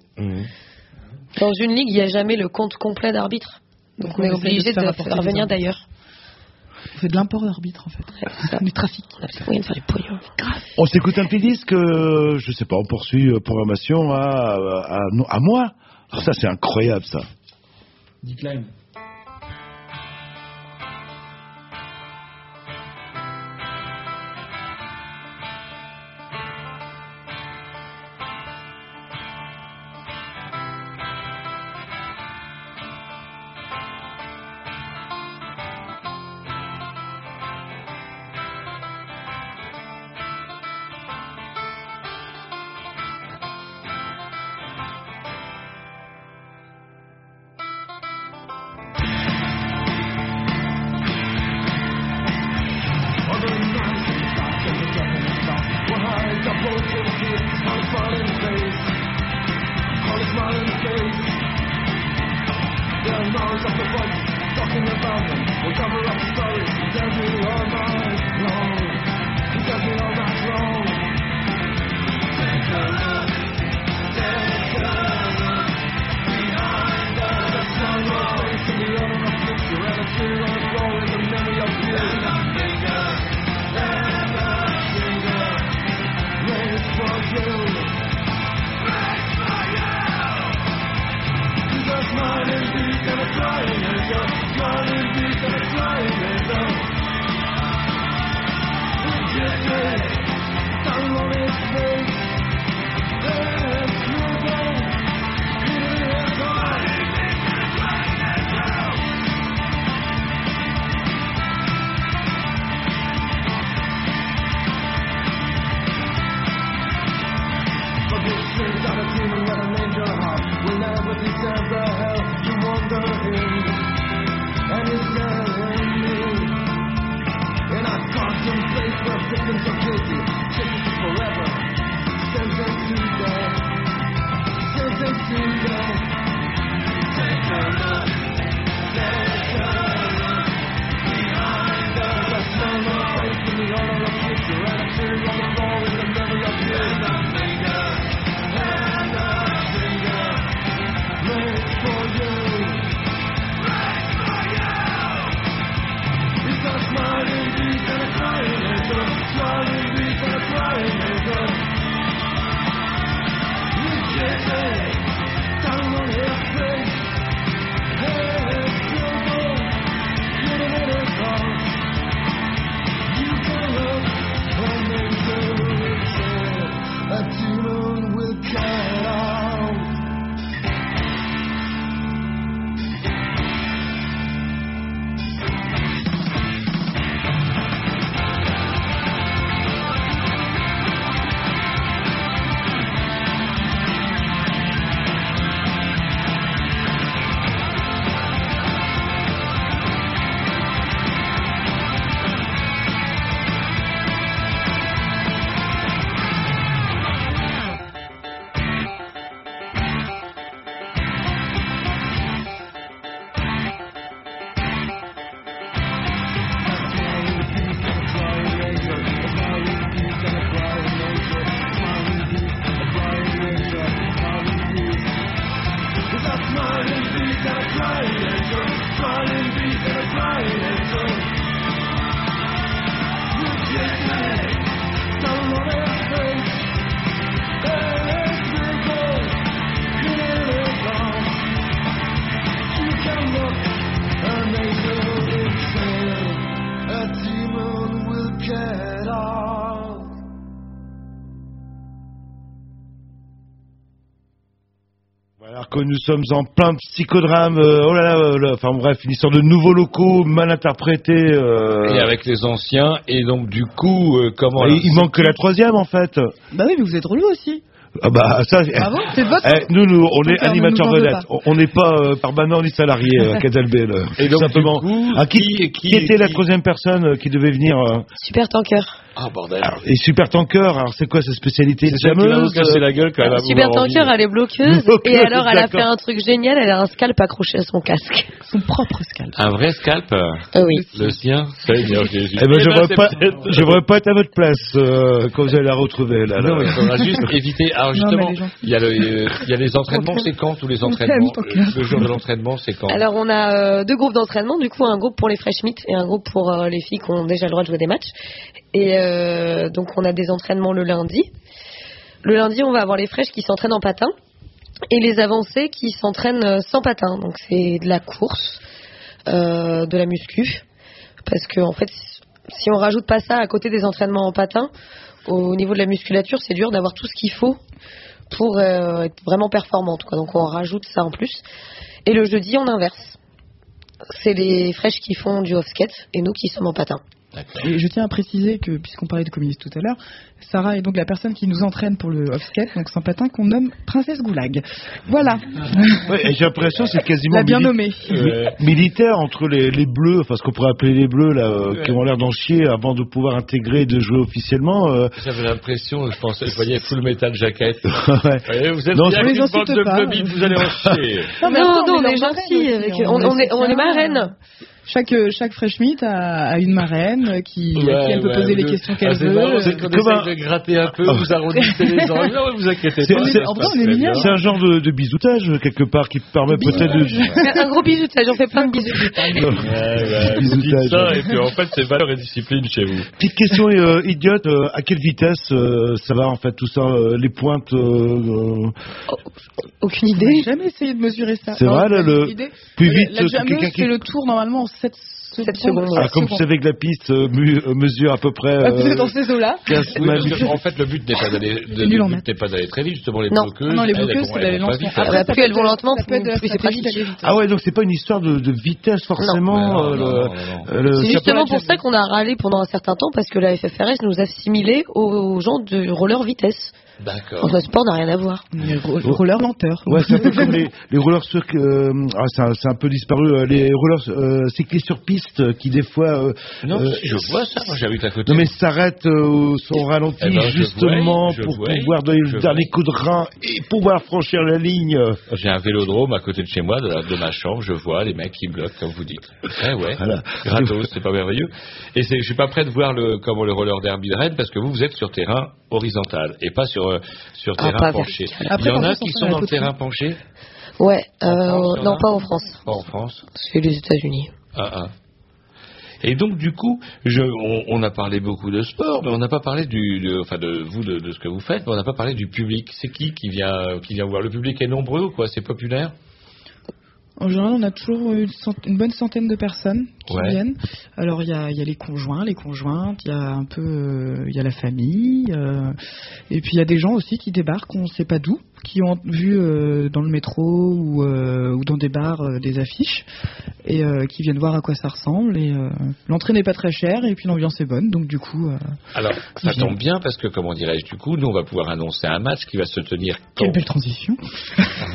Dans une ligue, il n'y a jamais le compte complet d'arbitres. Donc on est de obligé se de faire venir d'ailleurs. On fait de l'import d'arbitre en fait. du trafic. On a plus moyen de faire du pognon. On s'écoute un petit disque, euh, je sais pas, on poursuit euh, programmation à, à, à- à moi. Alors ça, c'est incroyable, ça. Decline. Que nous sommes en plein psychodrame, euh, oh là là, euh, là, enfin bref, une histoire de nouveaux locaux mal interprétés. euh, Et avec les anciens, et donc du coup, euh, comment... il, il manque que la troisième en fait. Bah oui, mais vous êtes relou aussi. Ah bah ça. Bravo, c'est votre eh, nous, nous, on est vedettes. pas. On- n'est pas euh, permanent ni salarié à Casalbel. Et donc, simplement. du coup, Ah, qui, qui- qui qui- était la troisième personne euh, qui devait venir euh, Super tanker. Ah, bordel. Et Super Tanker, alors c'est quoi sa spécialité C'est euh, la gueule quand elle Super Tanker, elle est bloqueuse. Et alors, elle a fait un truc génial. Elle a un scalp accroché à son casque. Son propre scalp. Un vrai scalp euh, Ah oui. Le sien. Eh ben, Eh j'aimerais c'est pas, peut-être- j'aimerais pas être à votre place euh, quand vous allez la retrouver là. là. Non, il faudra juste éviter. Alors justement, il y, a le- euh, il y a les entraînements, c'est quand tous les entraînements? le, jour de l'entraînement, c'est quand? Alors, on a euh, deux groupes d'entraînement. Du coup, un groupe pour les fresh meat et un groupe pour euh, les filles qui ont déjà le droit de jouer des matchs. Et euh, donc, on a des entraînements le lundi. Le lundi, on va avoir les fraîches qui s'entraînent en patin et les avancées qui s'entraînent euh, sans patin. Donc, c'est de la course, euh, de la muscu. Parce que, en fait, si on rajoute pas ça à côté des entraînements en patin, au niveau de la musculature, c'est dur d'avoir tout ce qu'il faut pour être vraiment performante. Donc, on rajoute ça en plus. Et le jeudi, on inverse. C'est les fraîches qui font du off-skate et nous qui sommes en patin. Et je tiens à préciser que, puisqu'on parlait de communistes tout à l'heure, Sarah est donc la personne qui nous entraîne pour le off-skate, donc sans patin, qu'on nomme Princesse Goulag. Voilà. Ouais, et j'ai l'impression que c'est quasiment L'a bien mili- nommé. mi- militaire entre les, les bleus, enfin ce qu'on pourrait appeler les bleus là, euh, qui ont l'air d'en chier avant de pouvoir intégrer et de jouer officiellement. euh, J'avais l'impression, je pensais, je voyais full metal jacket. ouais. Vous êtes Non, bien une bande de bleubis, vous allez en chier. Non, mais non, attends, non, on on est marraine avec- aussi, on, est on est marraines. Chaque, euh, chaque fresh meat a, a une marraine qui, à qui Ouais, elle peut ouais, poser les questions Ah, qu'elle c'est veut. marrant, c'est Euh, qu'on Comment- essaye de gratter un peu, vous arrondissez les angles. Non, vous inquiétez C'est- pas. c'est- en vrai, on est bien. C'est un genre de, de bisoutage quelque part qui permet peut-être de. Un gros bisoutage, on fait plein de bisous. Ouais, ouais, vous Bisoutage. dites ça, et puis en fait, c'est valeur et discipline chez vous. Petite question euh, idiote, euh, à quelle vitesse euh, ça va en fait tout ça, euh, les pointes Aucune J'ai idée. jamais essayé de mesurer ça. C'est vrai, là, j'ai le- plus La- vite La que quelqu'un qui. fait le tour normalement en 7 Sept secondes. Ah, comme vous savez que la piste euh, mu- euh, mesure à peu près. Ah, vous euh, êtes dans ces eaux-là 15 Oui, parce mètres. que, en fait, le but n'est pas d'aller, très vite, justement, les Non. bloqueuses. Non, les bloqueuses, c'est elles d'aller lentement. plus elles vont lentement, ça peut être de la plus c'est pratique. Ah ouais, donc c'est pas une histoire de, de vitesse forcément. Euh, C'est justement pour ça qu'on a râlé pendant un certain temps parce que la FFRS nous assimilait aux gens de roller vitesse. D'accord. Notre sport n'a rien à voir. Les ro- roller lenteur. Ouais, c'est un peu comme les, les rollers sur, euh, ah, c'est un, c'est un peu disparu, euh, les rollers euh, cyclistes sur piste euh, qui des fois, euh, Non, euh, je vois ça, moi j'habite à côté. non mais s'arrêtent euh, au son ralenti Eh ben, je justement vois, pour vois, pouvoir donner le dernier vois. coup de rein et pouvoir franchir la ligne. J'ai un vélodrome à côté de chez moi, de, la- de ma chambre, je vois les mecs qui bloquent, comme vous dites. Ouais, ouais. Voilà. Gratos, c'est pas merveilleux. Et c'est, je suis pas prêt de voir le, comment le roller derby de Rennes, parce que vous, vous êtes sur terrain horizontal, et pas sur, euh, sur Ah, terrain penché. vertical. Il y en a qui sont dans le terrain penché, Ouais, euh, France, non, pas en France. pas en France. C'est les États-Unis. Ah, ah. Et donc du coup, je, on, on a parlé beaucoup de sport, mais on n'a pas parlé du, de, enfin de vous de, de ce que vous faites, mais on n'a pas parlé du public. C'est qui qui vient, qui vient voir? Le public est nombreux ou quoi? C'est populaire? En général, on a toujours une, cent- une bonne centaine de personnes qui Ouais. viennent. Alors, il y a, il y a les conjoints, les conjointes, il y a un peu, euh, il y a la famille, euh, et puis il y a des gens aussi qui débarquent, on ne sait pas d'où, qui ont vu euh, dans le métro ou, euh, ou dans des bars euh, des affiches, et euh, qui viennent voir à quoi ça ressemble. Et euh, l'entrée n'est pas très chère, et puis l'ambiance est bonne, donc du coup, euh, Alors, ça tombe bien parce que, comment dirais-je, du coup, nous, on va pouvoir annoncer un match qui va se tenir quand? Quelle belle transition.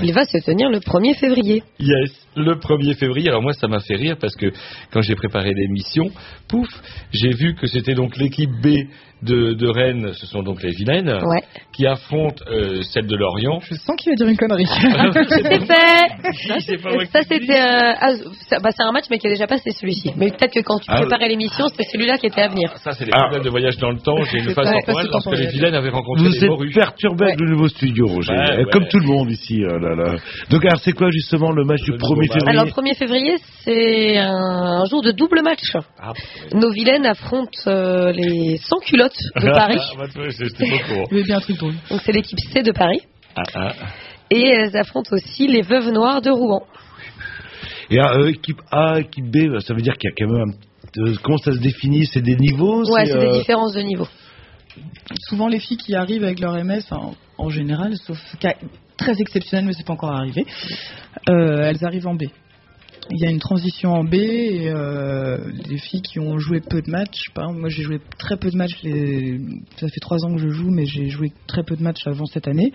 Il va se tenir le 1er février. Yes, le 1er février. Alors moi, ça m'a fait rire parce que quand j'ai préparé l'émission, pouf, j'ai vu que c'était donc l'équipe B de, de Rennes, ce sont donc les vilaines, Ouais. qui affrontent euh, celle de Lorient. Je sens qu'il va dire une connerie. C'est qui Ça, le c'était. euh, ah, bah, c'est un match, mais qui a déjà passé celui-ci. Mais peut-être que quand tu Ah, préparais l'émission, c'était celui-là qui était à venir. Ça, c'est les Ah. problèmes de voyage dans le temps. J'ai une phase temporelle pas lorsque les vilaines avaient rencontré Vous les êtes perturbé avec le nouveau studio, Roger, Euh, ouais. comme tout le monde ici. euh, là, là. Donc alors c'est quoi justement le match du Le 1er nouveau match. février Alors, 1er février, c'est un jour de double match. Ah, Nos vilaines affrontent euh, les de Paris. Ah, bien. Donc, c'est l'équipe C de Paris. Ah, ah. Et elles affrontent aussi les Veuves Noires de Rouen. Et euh, équipe A, équipe B, ça veut dire qu'il y a quand même un- euh, comment ça se définit? C'est des niveaux? Ouais, c'est euh, des différences de niveau. souvent les filles qui arrivent avec leur MS, en, en général, sauf cas très exceptionnel, mais c'est pas encore arrivé, euh, elles arrivent en B. Il y a une transition en B et euh, les filles qui ont joué peu de matchs, par exemple, moi j'ai joué très peu de matchs, les- ça fait trois ans que je joue, mais j'ai joué très peu de matchs avant cette année.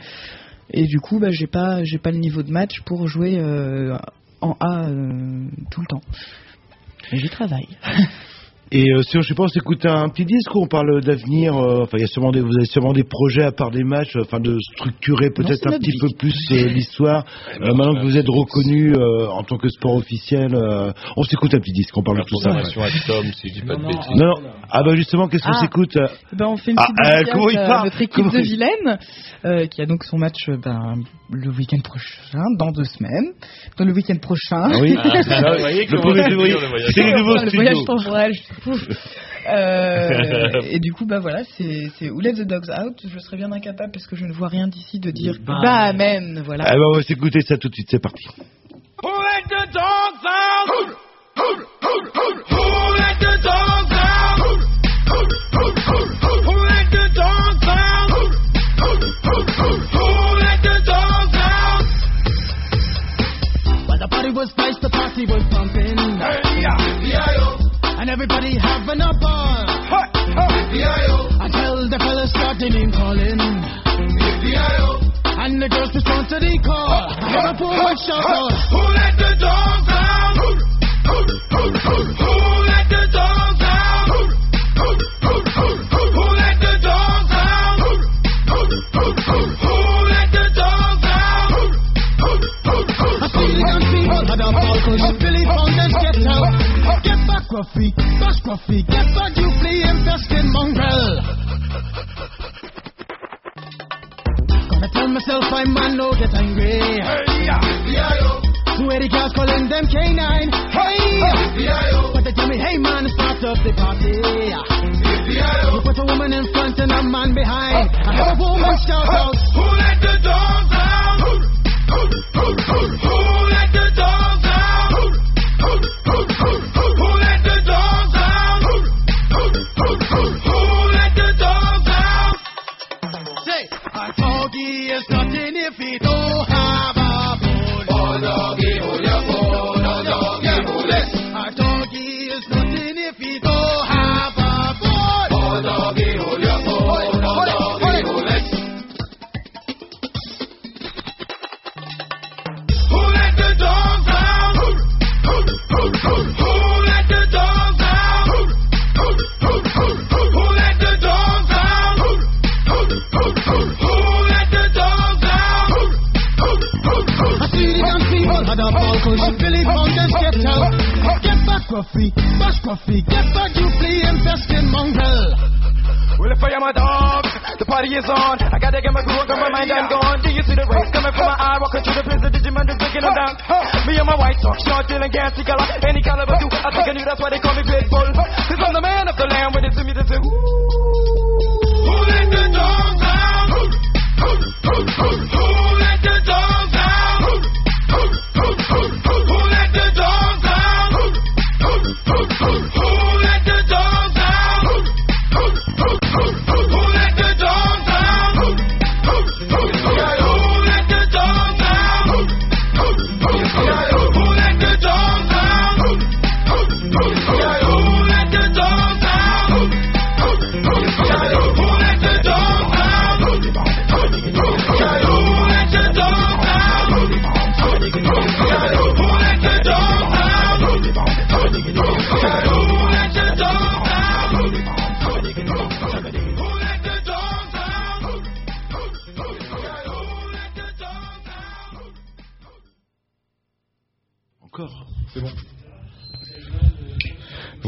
Et du coup, bah, j'ai pas, j'ai pas le niveau de match pour jouer euh, en A euh, tout le temps. Mais j'y travaille. Et euh, si on, je sais pas, on s'écoute un petit disque où on parle d'avenir. euh, Enfin, il y a sûrement des, vous avez sûrement des projets à part des matchs, euh, enfin de structurer peut-être un petit vie. peu plus euh, l'histoire. Euh, maintenant que vous êtes reconnu euh, en tant que sport officiel, euh, on s'écoute un petit disque. On parle de tout ça. Formation Atom, si je dis pas de bêtises. Non, non. Ah bah justement, qu'est-ce qu'on Ah. s'écoute euh Ben, on fait une Ah, petite euh, dédicace à notre équipe Comment de il- Vilaine, euh, qui a donc son match ben, le week-end prochain, dans deux semaines. Dans le week-end prochain. Ah oui, Ah, c'est ça, vous voyez le comment premier c'est février. dur, le voyage. C'est les nouveaux le voyage studios. temporel. Euh, et du coup, bah voilà, c'est Who Let the Dogs Out. Je serais bien incapable parce que je ne vois rien d'ici de dire bah, amen. Voilà. Ah bah on va s'écouter ça tout de suite. C'est parti. Who let the dogs out? Who let the dogs out? Who let the dogs out? Who let the dogs out? Well, the party was nice, the party was pumping. And everybody having a ball. Until the fellas started name calling. And the girls respond to the call. Liverpool would shout out. Who let the dogs out? Get back, Gruffy, bash Gruffy, get back, you flea infested mongrel. Gonna tell myself I'm man, no get angry. Two eighty girls calling them canine. Hey, but they tell me, hey man, start up the party. You put a woman in front and a man behind. I have a woman shout out. Who let the dogs out? Who let the had a ball cause Billy Fountains get out. Get back, Gruffy, bash Gruffy, get back, you flea infested mongrel. Well, if I am a dog, the party is on. I gotta get my groove on, my mind, I'm gone. Do you see the rays coming from my eye? Walking through the prison, Digimon just breaking them down. Me and my white talk, short, dealing, gassy color. Any caliber, do I think I knew that's why they call me Pitbull. Cause I'm the man of the land when they see me, they say, Who let the dogs out? Who let the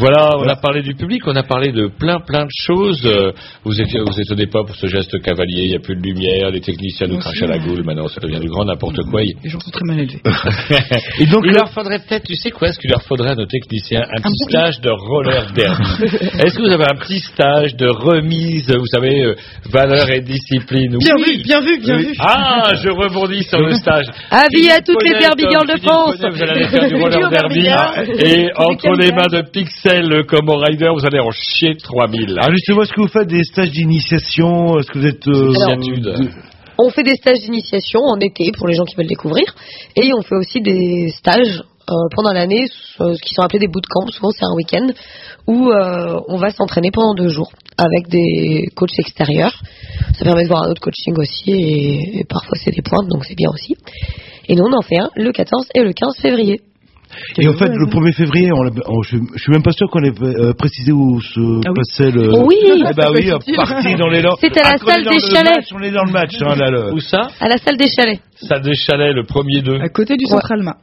Voilà, on a parlé du public, on a parlé de plein plein de choses. Euh, Vous étiez, vous étonnez pas pour ce geste cavalier, il n'y a plus de lumière, les techniciens nous crachent à la goule, maintenant ça devient du grand n'importe quoi. Les gens sont très mal élevés. Et donc, il leur faudrait peut-être, tu sais quoi, ce qu'il leur faudrait à nos techniciens Un petit stage de roller derby. Est-ce que vous avez un petit stage de remise, vous savez, euh, valeur et discipline Bien Oui. vu, bien vu, bien Oui. vu. Ah, je rebondis sur le stage. Avis à toutes les Poney, Derby comme Girls de France. Vous allez aller faire du roller derby. Et entre les mains de Pixel comme au Rider, vous allez en chier 3000. Alors justement, est-ce que vous faites des stages d'initiation Est-ce que vous êtes euh, de- On fait des stages d'initiation en été pour les gens qui veulent découvrir. Et on fait aussi des stages euh, pendant l'année euh, qui sont appelés des bootcamps. Souvent, c'est un week-end où euh, on va s'entraîner pendant deux jours avec des coachs extérieurs. Ça permet de voir un autre coaching aussi et, et parfois c'est des pointes, donc c'est bien aussi. Et nous, on en fait un le 14 et le 15 février. Et en fait, le 1er février, on l'a- on- je, je suis même pas sûr qu'on ait euh, précisé où se passait le. Oui. Eh ben oui, parti dans les C'est à la est salle des le chalets. match, on est dans le match, hein, là. Le... Où ça À la salle des chalets. Salle des chalets, le premier d'eux. À côté du Centre Alma.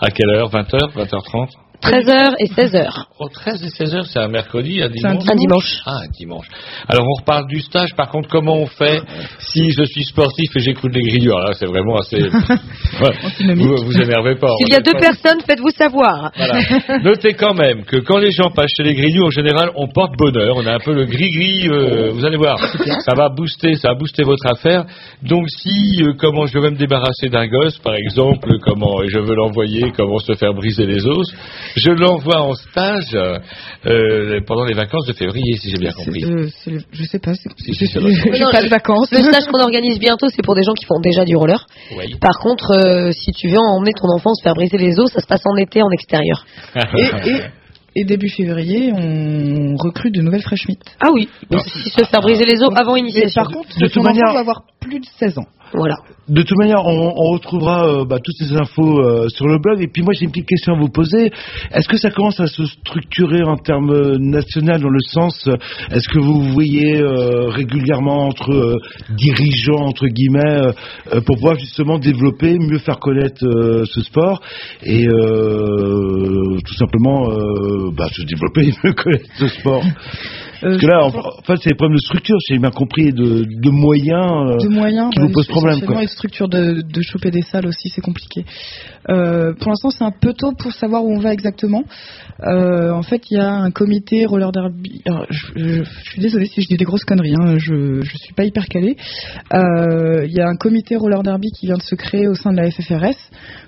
À quelle heure? 20h 20h30 13h et 16h. Oh, 13 et 16h, c'est un mercredi, un dimanche Un dimanche. Ah, un dimanche. Alors, on reparle du stage. Par contre, comment on fait si je suis sportif et j'écoute les Alors là, c'est vraiment assez... Ouais. Vous vous énervez pas. S'il y a deux personnes, faites-vous savoir. Voilà. Notez quand même que quand les gens passent chez les grignoux, en général, on porte bonheur. On a un peu le gris-gris. euh, vous allez voir, ça va booster, ça va booster votre affaire. Donc, si euh, comment je veux me débarrasser d'un gosse, par exemple, comment et je veux l'envoyer, comment se faire briser les os, je l'envoie en stage euh, euh, pendant les vacances de février, si j'ai bien compris. Euh, le- je sais pas, c'est- Si, je si, j'ai pas de vacances. Le stage qu'on organise bientôt, c'est pour des gens qui font déjà du roller. Oui. Par contre, euh, si tu veux emmener ton enfant se faire briser les os, ça se passe en été en extérieur. Et, et, et début février, on recrute de nouvelles fresh meat. Ah oui, donc si se faire briser les os avant initiation. par contre, De ton toute manière- enfant doit avoir plus de 16 ans. De toute manière, on, retrouvera euh, bah, toutes ces infos euh, sur le blog. Et puis moi, j'ai une petite question à vous poser. Est-ce que ça commence à se structurer en termes euh, national dans le sens, est-ce que vous voyez régulièrement entre dirigeants entre guillemets pour pouvoir justement développer, mieux faire connaître ce sport et tout simplement bah, se développer, mieux connaître ce sport? Parce que là, en, en fait, c'est des problèmes de structure, j'ai bien compris, et de, de moyens, euh, de moyens qui ouais, vous posent problème. Quoi. et de structure de, de choper des salles aussi c'est compliqué Euh, pour l'instant c'est un peu tôt pour savoir où on va exactement Euh, en fait il y a un comité roller derby alors, je, je- je suis désolée si je dis des grosses conneries hein, je je suis pas hyper calée Euh, il y a un comité roller derby qui vient de se créer au sein de la FFRS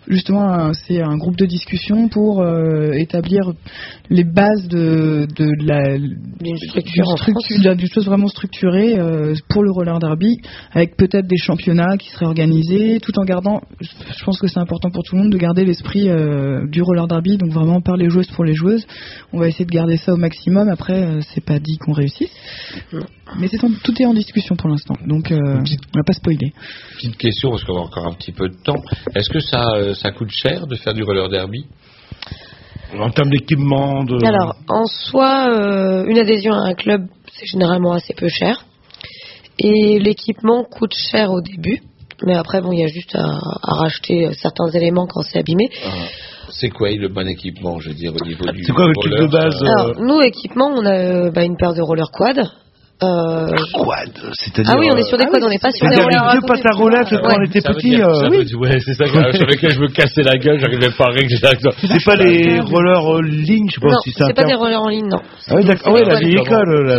justement c'est un groupe de discussion pour euh, établir les bases de, de la D'une structure en structure- d'une chose vraiment structurée euh, pour le roller derby, avec peut-être des championnats qui seraient organisés, tout en gardant, je pense que c'est important pour tout le monde de garder l'esprit euh, du roller derby, donc vraiment par les joueuses pour les joueuses. On va essayer de garder ça au maximum. Après, euh, c'est pas dit qu'on réussisse, mais en- tout est en discussion pour l'instant, donc euh, on va pas spoiler. Petite question, parce qu'on a encore un petit peu de temps. Est-ce que ça, ça coûte cher de faire du roller derby? En termes d'équipement, de... Alors, en soi, euh, une adhésion à un club, c'est généralement assez peu cher. Et l'équipement coûte cher au début. Mais après, bon, il y a juste à, à racheter certains éléments quand c'est abîmé. C'est quoi le bon équipement, je veux dire, au niveau du C'est quoi le truc roller, de base, Alors, nous, équipement, on a euh, bah, une paire de rollers quad. Euh, Quad, c'est-à-dire. ah oui, on est sur des euh, quads, on n'est pas sur des rollers. les deux pattes à roulettes quand on était petit. dire- euh, ouais, c'est ça que- sur lequel je me cassais la gueule, j'arrivais pas à régler ça. C'est pas les rollers euh, ligne, je sais pas Non, si c'est un c'est pas des rollers en ligne, non. Ah oui, d'accord. Ah ouais, la C'est- vieille école, là,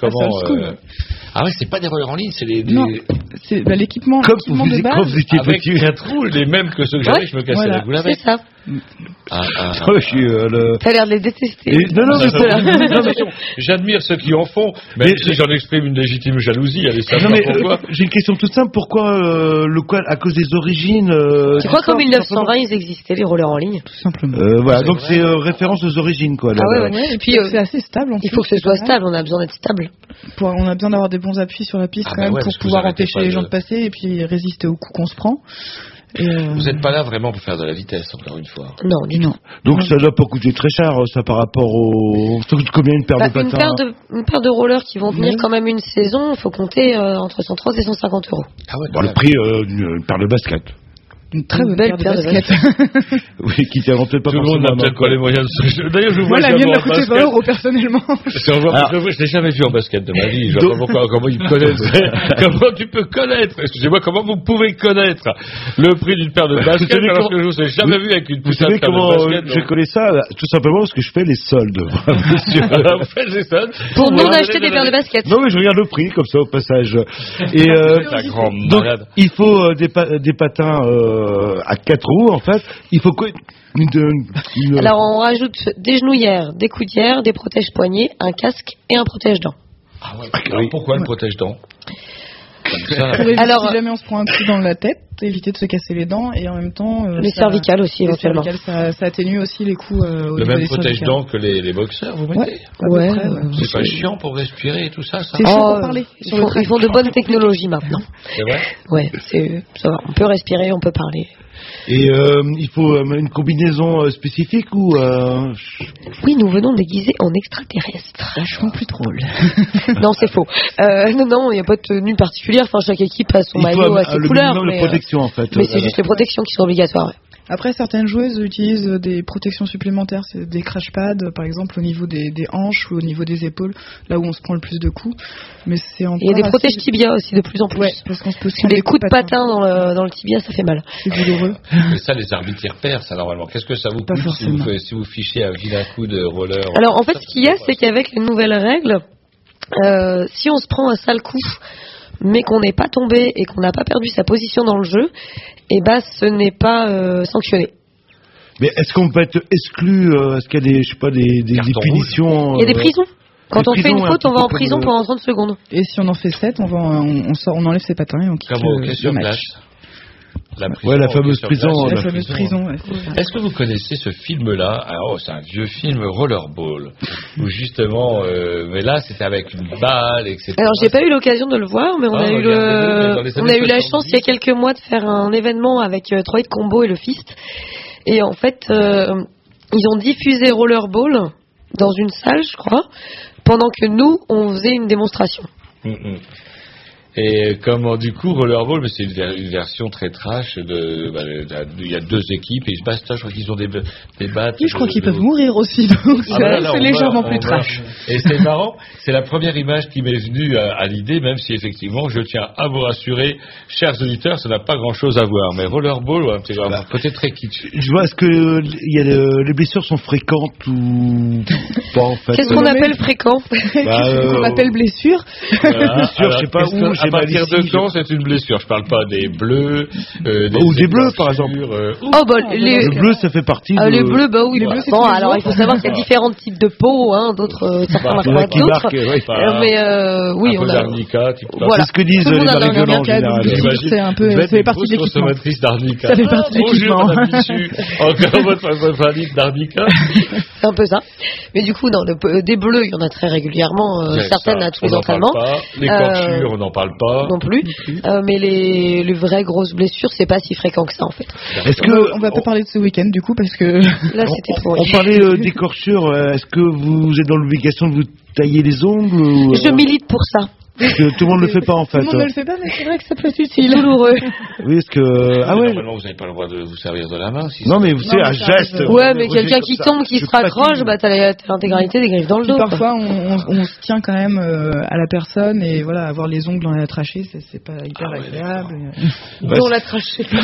comment Ah, c'est euh, Ah ouais, c'est pas des rollers en ligne, c'est les, des- Non, c'est bah, l'équipement, Comme vous, de base. vous étiez avec petit. quatre roues, les mêmes que ceux que j'avais, Ouais, je me cassais voilà, la gueule C'est avec. ça. Ah, ah, ah. Euh, le- T'as l'air de les détester. Et- non, non, mais c'est- J'admire ceux qui en font, même Mais- si j'en exprime une légitime jalousie, allez Non mais euh, j'ai une question toute simple. Pourquoi euh, le quad À cause des origines. euh, Tu crois du qu'en sport, tout 1920, ils existaient, les rollers en ligne? Tout simplement. Euh, Voilà, C'est donc c'est euh, référence aux origines, quoi. là, Ah ouais, là. ouais. Et puis, euh, c'est assez stable. En Il faut que ce c'est soit stable, on a besoin d'être stable. Pour- on a besoin d'avoir des bons appuis sur la piste Ah quand bah même ouais, pour pouvoir empêcher les gens de passer et puis résister aux coups qu'on se prend. Et, euh, Vous n'êtes pas là vraiment pour faire de la vitesse, encore une fois. Non, du tout. non. Donc ça doit pas coûter très cher, ça par rapport au. Ça coûte combien une paire Bah, de une, patins paire de, une paire de rollers qui vont tenir Oui. quand même une saison, il faut compter euh, entre 130 et 150 euros. Ah ouais, Bon, le prix euh, d'une une paire de basket. Une très Une belle paire de baskets. Oui, qui t'invente peut-être pas Tout le monde n'a peut-être pas les moyens de se... D'ailleurs, je vous Moi, vois la mienne m'a coûté basket. 20 euros personnellement. Je je n'ai jamais vu en basket de ma vie. Je vois pas comment ils me connaissent. comment tu peux connaître Excusez-moi, comment vous pouvez connaître le prix d'une paire de baskets alors comment- que je vous ai jamais vu avec une savez de euh, baskets je connais ça Tout simplement parce que je fais les soldes. Monsieur. Alors, vous faites des soldes. Pour nous acheter des les- paires de baskets. Non mais je regarde le prix comme ça au passage. Et euh, C'est un grand donc malade. il faut euh, des, pa- des patins euh, à quatre roues en fait. Il faut quoi une, une- une- Alors on rajoute des genouillères, des coudières, des protèges poignets, un casque et un protège dents. Ah ouais, alors pourquoi le protège-dents Alors, si jamais on se prend un coup dans la tête. Éviter de se casser les dents et en même temps. euh, Les ça- cervicales aussi, les éventuellement. cervicales, ça, ça atténue aussi les coups euh, au Le même protège-dents que les, les boxeurs, vous mettez Ouais, euh, C'est pas chiant pour respirer et tout ça, ça C'est pour parler. Ils font, track. ils font de bonnes technologies maintenant. C'est vrai? Ouais, c'est ça va. On peut respirer, on peut parler. Et euh, il faut euh, une combinaison euh, spécifique ou euh, Oui, nous venons déguisés en extraterrestres. Vachement plus drôle. non, c'est faux. Euh, non, non, il n'y a pas de tenue particulière. Enfin, chaque équipe a son maillot à ses le couleurs. mais, de protection en fait. mais c'est juste les protections qui sont obligatoires. ouais. Après, certaines joueuses utilisent des protections supplémentaires, c'est des crash pads, par exemple au niveau des, des hanches ou au niveau des épaules, là où on se prend le plus de coups. Mais c'est il y a des assez- protèges tibia aussi de plus en plus. Ouais, parce qu'on se les coups de patin dans le, dans le tibia, ça fait mal. C'est douloureux. Mais ça, les arbitres repèrent, ça, normalement. Qu'est-ce que ça vous coûte si vous, si vous fichez un vilain coup de roller Alors en fait, ce qu'il y a, c'est qu'avec les nouvelles règles, euh, si on se prend un sale coup, mais qu'on n'est pas tombé et qu'on n'a pas perdu sa position dans le jeu, et ben ce n'est pas euh, sanctionné. Mais est-ce qu'on peut être exclu euh, Est-ce qu'il y a des, je sais pas, des, des, des punitions Il y a des euh, prisons. Quand des on fait une un faute, on va en prison pendant 30 secondes. Et si on en fait 7, on, va, on, on sort, on enlève ses patins et on quitte le, match. La Ouais, la fameuse prison. La la fameuse prison, ouais. Est-ce que vous connaissez ce film-là Alors, oh, c'est un vieux film Rollerball, où justement, euh, mais là, c'était avec une balle, etc. Alors j'ai pas eu l'occasion de le voir, mais on Ah, a eu le, on a eu la 70. chance il y a quelques mois de faire un événement avec euh, Troy de Combo et le Fist. Et en fait, euh, ils ont diffusé Rollerball dans une salle, je crois, pendant que nous on faisait une démonstration. Mm, mm. Et comment du coup Rollerball, mais c'est une, ver- une version très trash de, bah, de- il y a deux équipes et ils se battent. Je crois qu'ils ont des, des battes. Oui, je crois qu'ils peuvent mourir aussi, donc Ah bah c'est légèrement plus trash. Et c'est marrant, c'est la première image qui m'est venue à, à l'idée, même si effectivement, je tiens à vous rassurer, chers auditeurs, ça n'a pas grand-chose à voir. Mais Rollerball, ouais, c'est un côté très kitsch. Je vois, est-ce que euh, il y a le- les blessures sont fréquentes ou pas en fait? Qu'est-ce qu'on appelle fréquent? Bah, euh, On appelle blessure? Voilà. Blessure, je sais pas qu'est-ce où, À partir de quand c'est une blessure? Je parle pas des bleus, euh, des Ou des bleus, par exemple. Oh bah les, Le bleu, ça fait partie. Ah, de... les bleus, bah oui. Les bleus, c'est bon, alors il faut savoir qu'il y a différents types de peau, hein, d'autres euh, certains Bah, marquent en a pas d'autres. marquent, ouais. Euh, mais euh, oui, un on peu a. Voilà. C'est ce que disent les violents en général. c'est un peu- ça fait une partie de l'équipement. consommatrice d'arnica. Ça fait partie de Bonjour, l'équipement. Encore votre indice d'arnica C'est un peu ça. Mais du coup, non, le- des bleus, il y en a très régulièrement, euh, certaines à tous on les n'en parle entraînements. pas. Les Euh, corchures, on n'en parle pas. Non plus. Euh, mais les, les vraies grosses blessures, c'est pas si fréquent que ça en fait. Est-ce On que va- on va pas parler de ce week-end du coup parce que Là, c'était pour. on parlait euh, d'écorchure euh, Est-ce que vous êtes dans l'obligation de vous tailler les ongles ou, euh, Je milite pour ça. Parce que tout le monde ne le fait pas en tout fait. le monde ne le fait pas, mais c'est vrai que ça peut être C'est utile. douloureux. Oui, est-ce que ah ouais. Normalement, vous n'avez pas le droit de vous servir de la main. Si Non mais vous savez un geste. Ouais, mais quelqu'un qui tombe, qui se raccroche, bah t'as l'intégralité des griffes dans le dos. parfois, on, se tient quand même euh, à la personne et voilà, avoir les ongles dans la trachée, c'est pas hyper Ah ouais, agréable. Dans la trachée.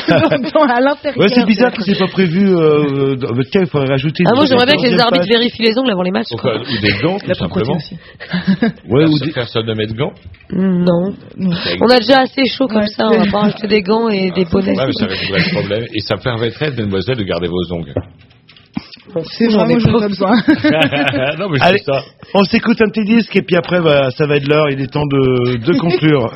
À l'intérieur. Ouais, c'est bizarre que c'est pas prévu. Euh, dans votre cas, il faudrait rajouter. Ah, moi j'aimerais bien que les arbitres vérifient les ongles avant les matchs. Ou des gants, tout simplement. Ouais, ou des- Personne ne met de gants. Non. Non. On a déjà assez chaud comme Ouais. ça, on va pas rajouter des gants et des bonnets. Ouais, mais ça résoudrait le problème. Et ça permettrait, mesdemoiselles, de garder vos ongles. C'est J'en vrai, ai moi j'en ai pas. besoin. non, mais je Allez, ça. on s'écoute un petit disque et puis après, bah, ça va être l'heure. Il est temps de, de conclure.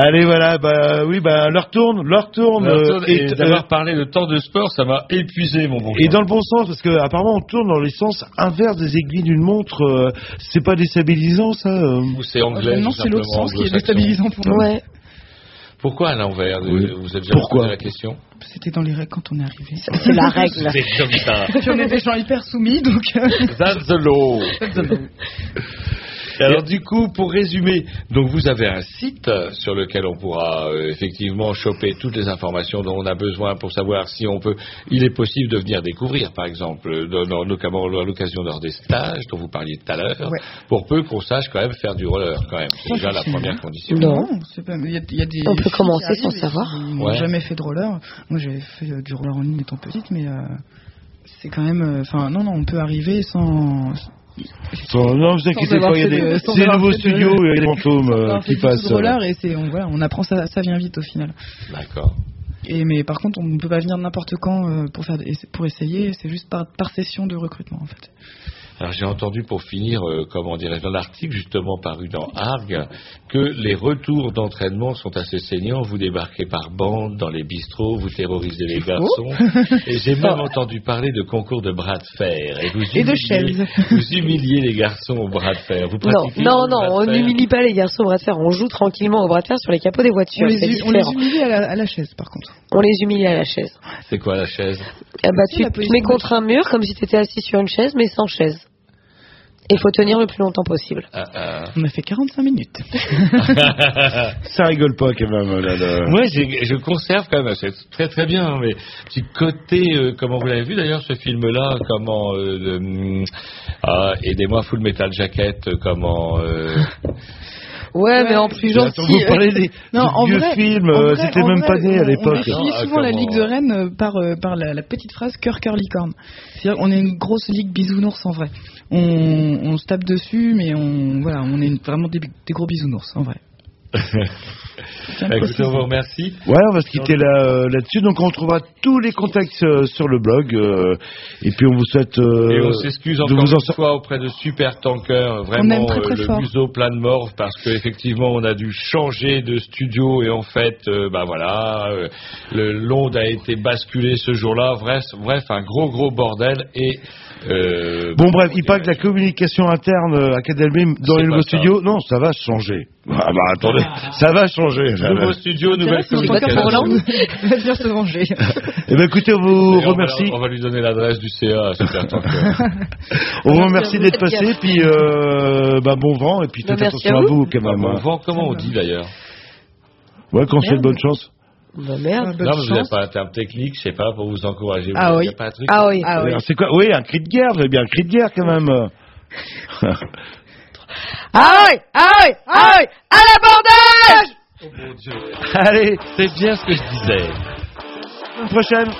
Allez, voilà, bah oui, bah leur tourne, leur tourne. Alors, euh, et et, d'avoir euh, parlé de temps de sport, ça m'a épuisé, mon bon. et dans le bon sens, parce que apparemment on tourne dans les sens inverses des aiguilles d'une montre. euh, c'est pas déstabilisant, ça euh Ou c'est anglais, non, c'est l'autre sens qui est déstabilisant pour nous. Ouais. Pourquoi à l'envers Oui. Vous avez déjà Pourquoi posé la question C'était dans les règles quand on est arrivé. C'est la règle. C'est comme ça. Puis on est des gens hyper soumis, donc. euh, That's the law. Et alors du coup, pour résumer, donc vous avez un site euh, sur lequel on pourra euh, effectivement choper toutes les informations dont on a besoin pour savoir si on peut. Il est possible de venir découvrir, par exemple, euh, dans- dans- notamment à l'occasion lors des stages dont vous parliez tout à l'heure, Ouais. pour peu qu'on sache quand même faire du roller quand même. C'est déjà la première condition. Non. c'est pas- Il y, a- il y a des On peut commencer sans savoir. Ouais. jamais fait de roller. Moi, j'avais fait euh, du roller en ligne étant petite, mais euh, c'est quand même. euh, Enfin, non, non, on peut arriver sans. Non, vous inquiétez pas, il y a des, de- nouveaux studios, il y a des fantômes euh, qui passent. roller et c'est, on, voilà, on apprend ça, ça vient vite au final. D'accord. Et mais par contre, on ne peut pas venir n'importe quand euh, pour faire des- pour essayer. C'est juste par, par session de recrutement en fait. Alors j'ai entendu pour finir, euh, comment dirais-je, dans l'article justement paru dans Argue, que les retours d'entraînement sont assez saignants. Vous débarquez par bande dans les bistrots, vous terrorisez les garçons. Et j'ai même entendu parler de concours de bras de fer. Et, vous Et de humiliez- chaises. Vous humiliez les garçons au bras de fer. Vous Non, non, non, on n'humilie pas les garçons au bras de fer, on joue tranquillement au bras de fer sur les capots des On voitures. les, on les humilie à la, à la chaise par contre. On les humilie à la chaise. C'est quoi la chaise? Eh bah, tu position mets contre un mur comme si tu étais assis sur une chaise, mais sans chaise. Et il faut tenir le plus longtemps possible. Ah, ah. On a fait 45 minutes. Ça rigole pas quand même. Là, là. Moi, j'ai- je conserve quand même, c'est très très bien, hein, mais petit côté, euh, comment vous l'avez vu d'ailleurs ce film-là, comment, euh, le, hum, ah, aidez-moi, Full Metal Jacket, euh, comment, euh, Ouais, mais en plus Attends, gentil. vous parlez des, Non, des en vieux vrai- films, euh, c'était même vrai, pas né à on- On l'époque. définit Ah, souvent la Ligue de Rennes euh, par, euh, par la, la petite phrase cœur, cœur, licorne. C'est-à-dire qu'on est une grosse ligue bisounours en vrai. On, on se tape dessus, mais on, voilà, on est une- vraiment des, des gros bisounours en vrai. Bah, écoutez, on vous remercie. Ouais, on va se quitter là, euh, là-dessus. Donc, on retrouvera tous les contacts euh, sur le blog. euh, et puis, on vous souhaite euh, Et on s'excuse de encore vous en une fois auprès de Super Tanker, vraiment aime très, très le fort. museau plein de morve parce qu'effectivement on a dû changer de studio et en fait, bah voilà, le l'onde a été basculée ce jour-là. Bref, bref, un gros gros bordel et euh, Bon, bref, il paraît que la communication interne euh, à Academy dans C'est les nouveaux ça. studios, non, ça va changer. Ah bah attendez, ça va changer. nouveau studio, nouvelle C'est communication. Hollande. Il va bien se venger. Eh ben écoutez, on vous Et on va- remercie. On va lui donner l'adresse du CA Super. On vous Merci remercie d'être passé, puis euh, bah, bon vent, et puis Bah, faites attention à à vous. quand Bah, même. bon vent, comment on dit d'ailleurs? Ouais, qu'on se fait de bonne chance. Bah merde. Bonne Non, mais vous n'avez pas un terme technique, je sais pas, pour vous encourager. Ah Vous oui. pas un truc Ah oui. Ah oui. Alors, C'est quoi? Oui, un cri de guerre, vous avez bien un cri de guerre quand même. Ah oui, ah oui, ah oui, à l'abordage Oh mon Dieu. Allez, C'est bien ce que je disais. à la prochaine.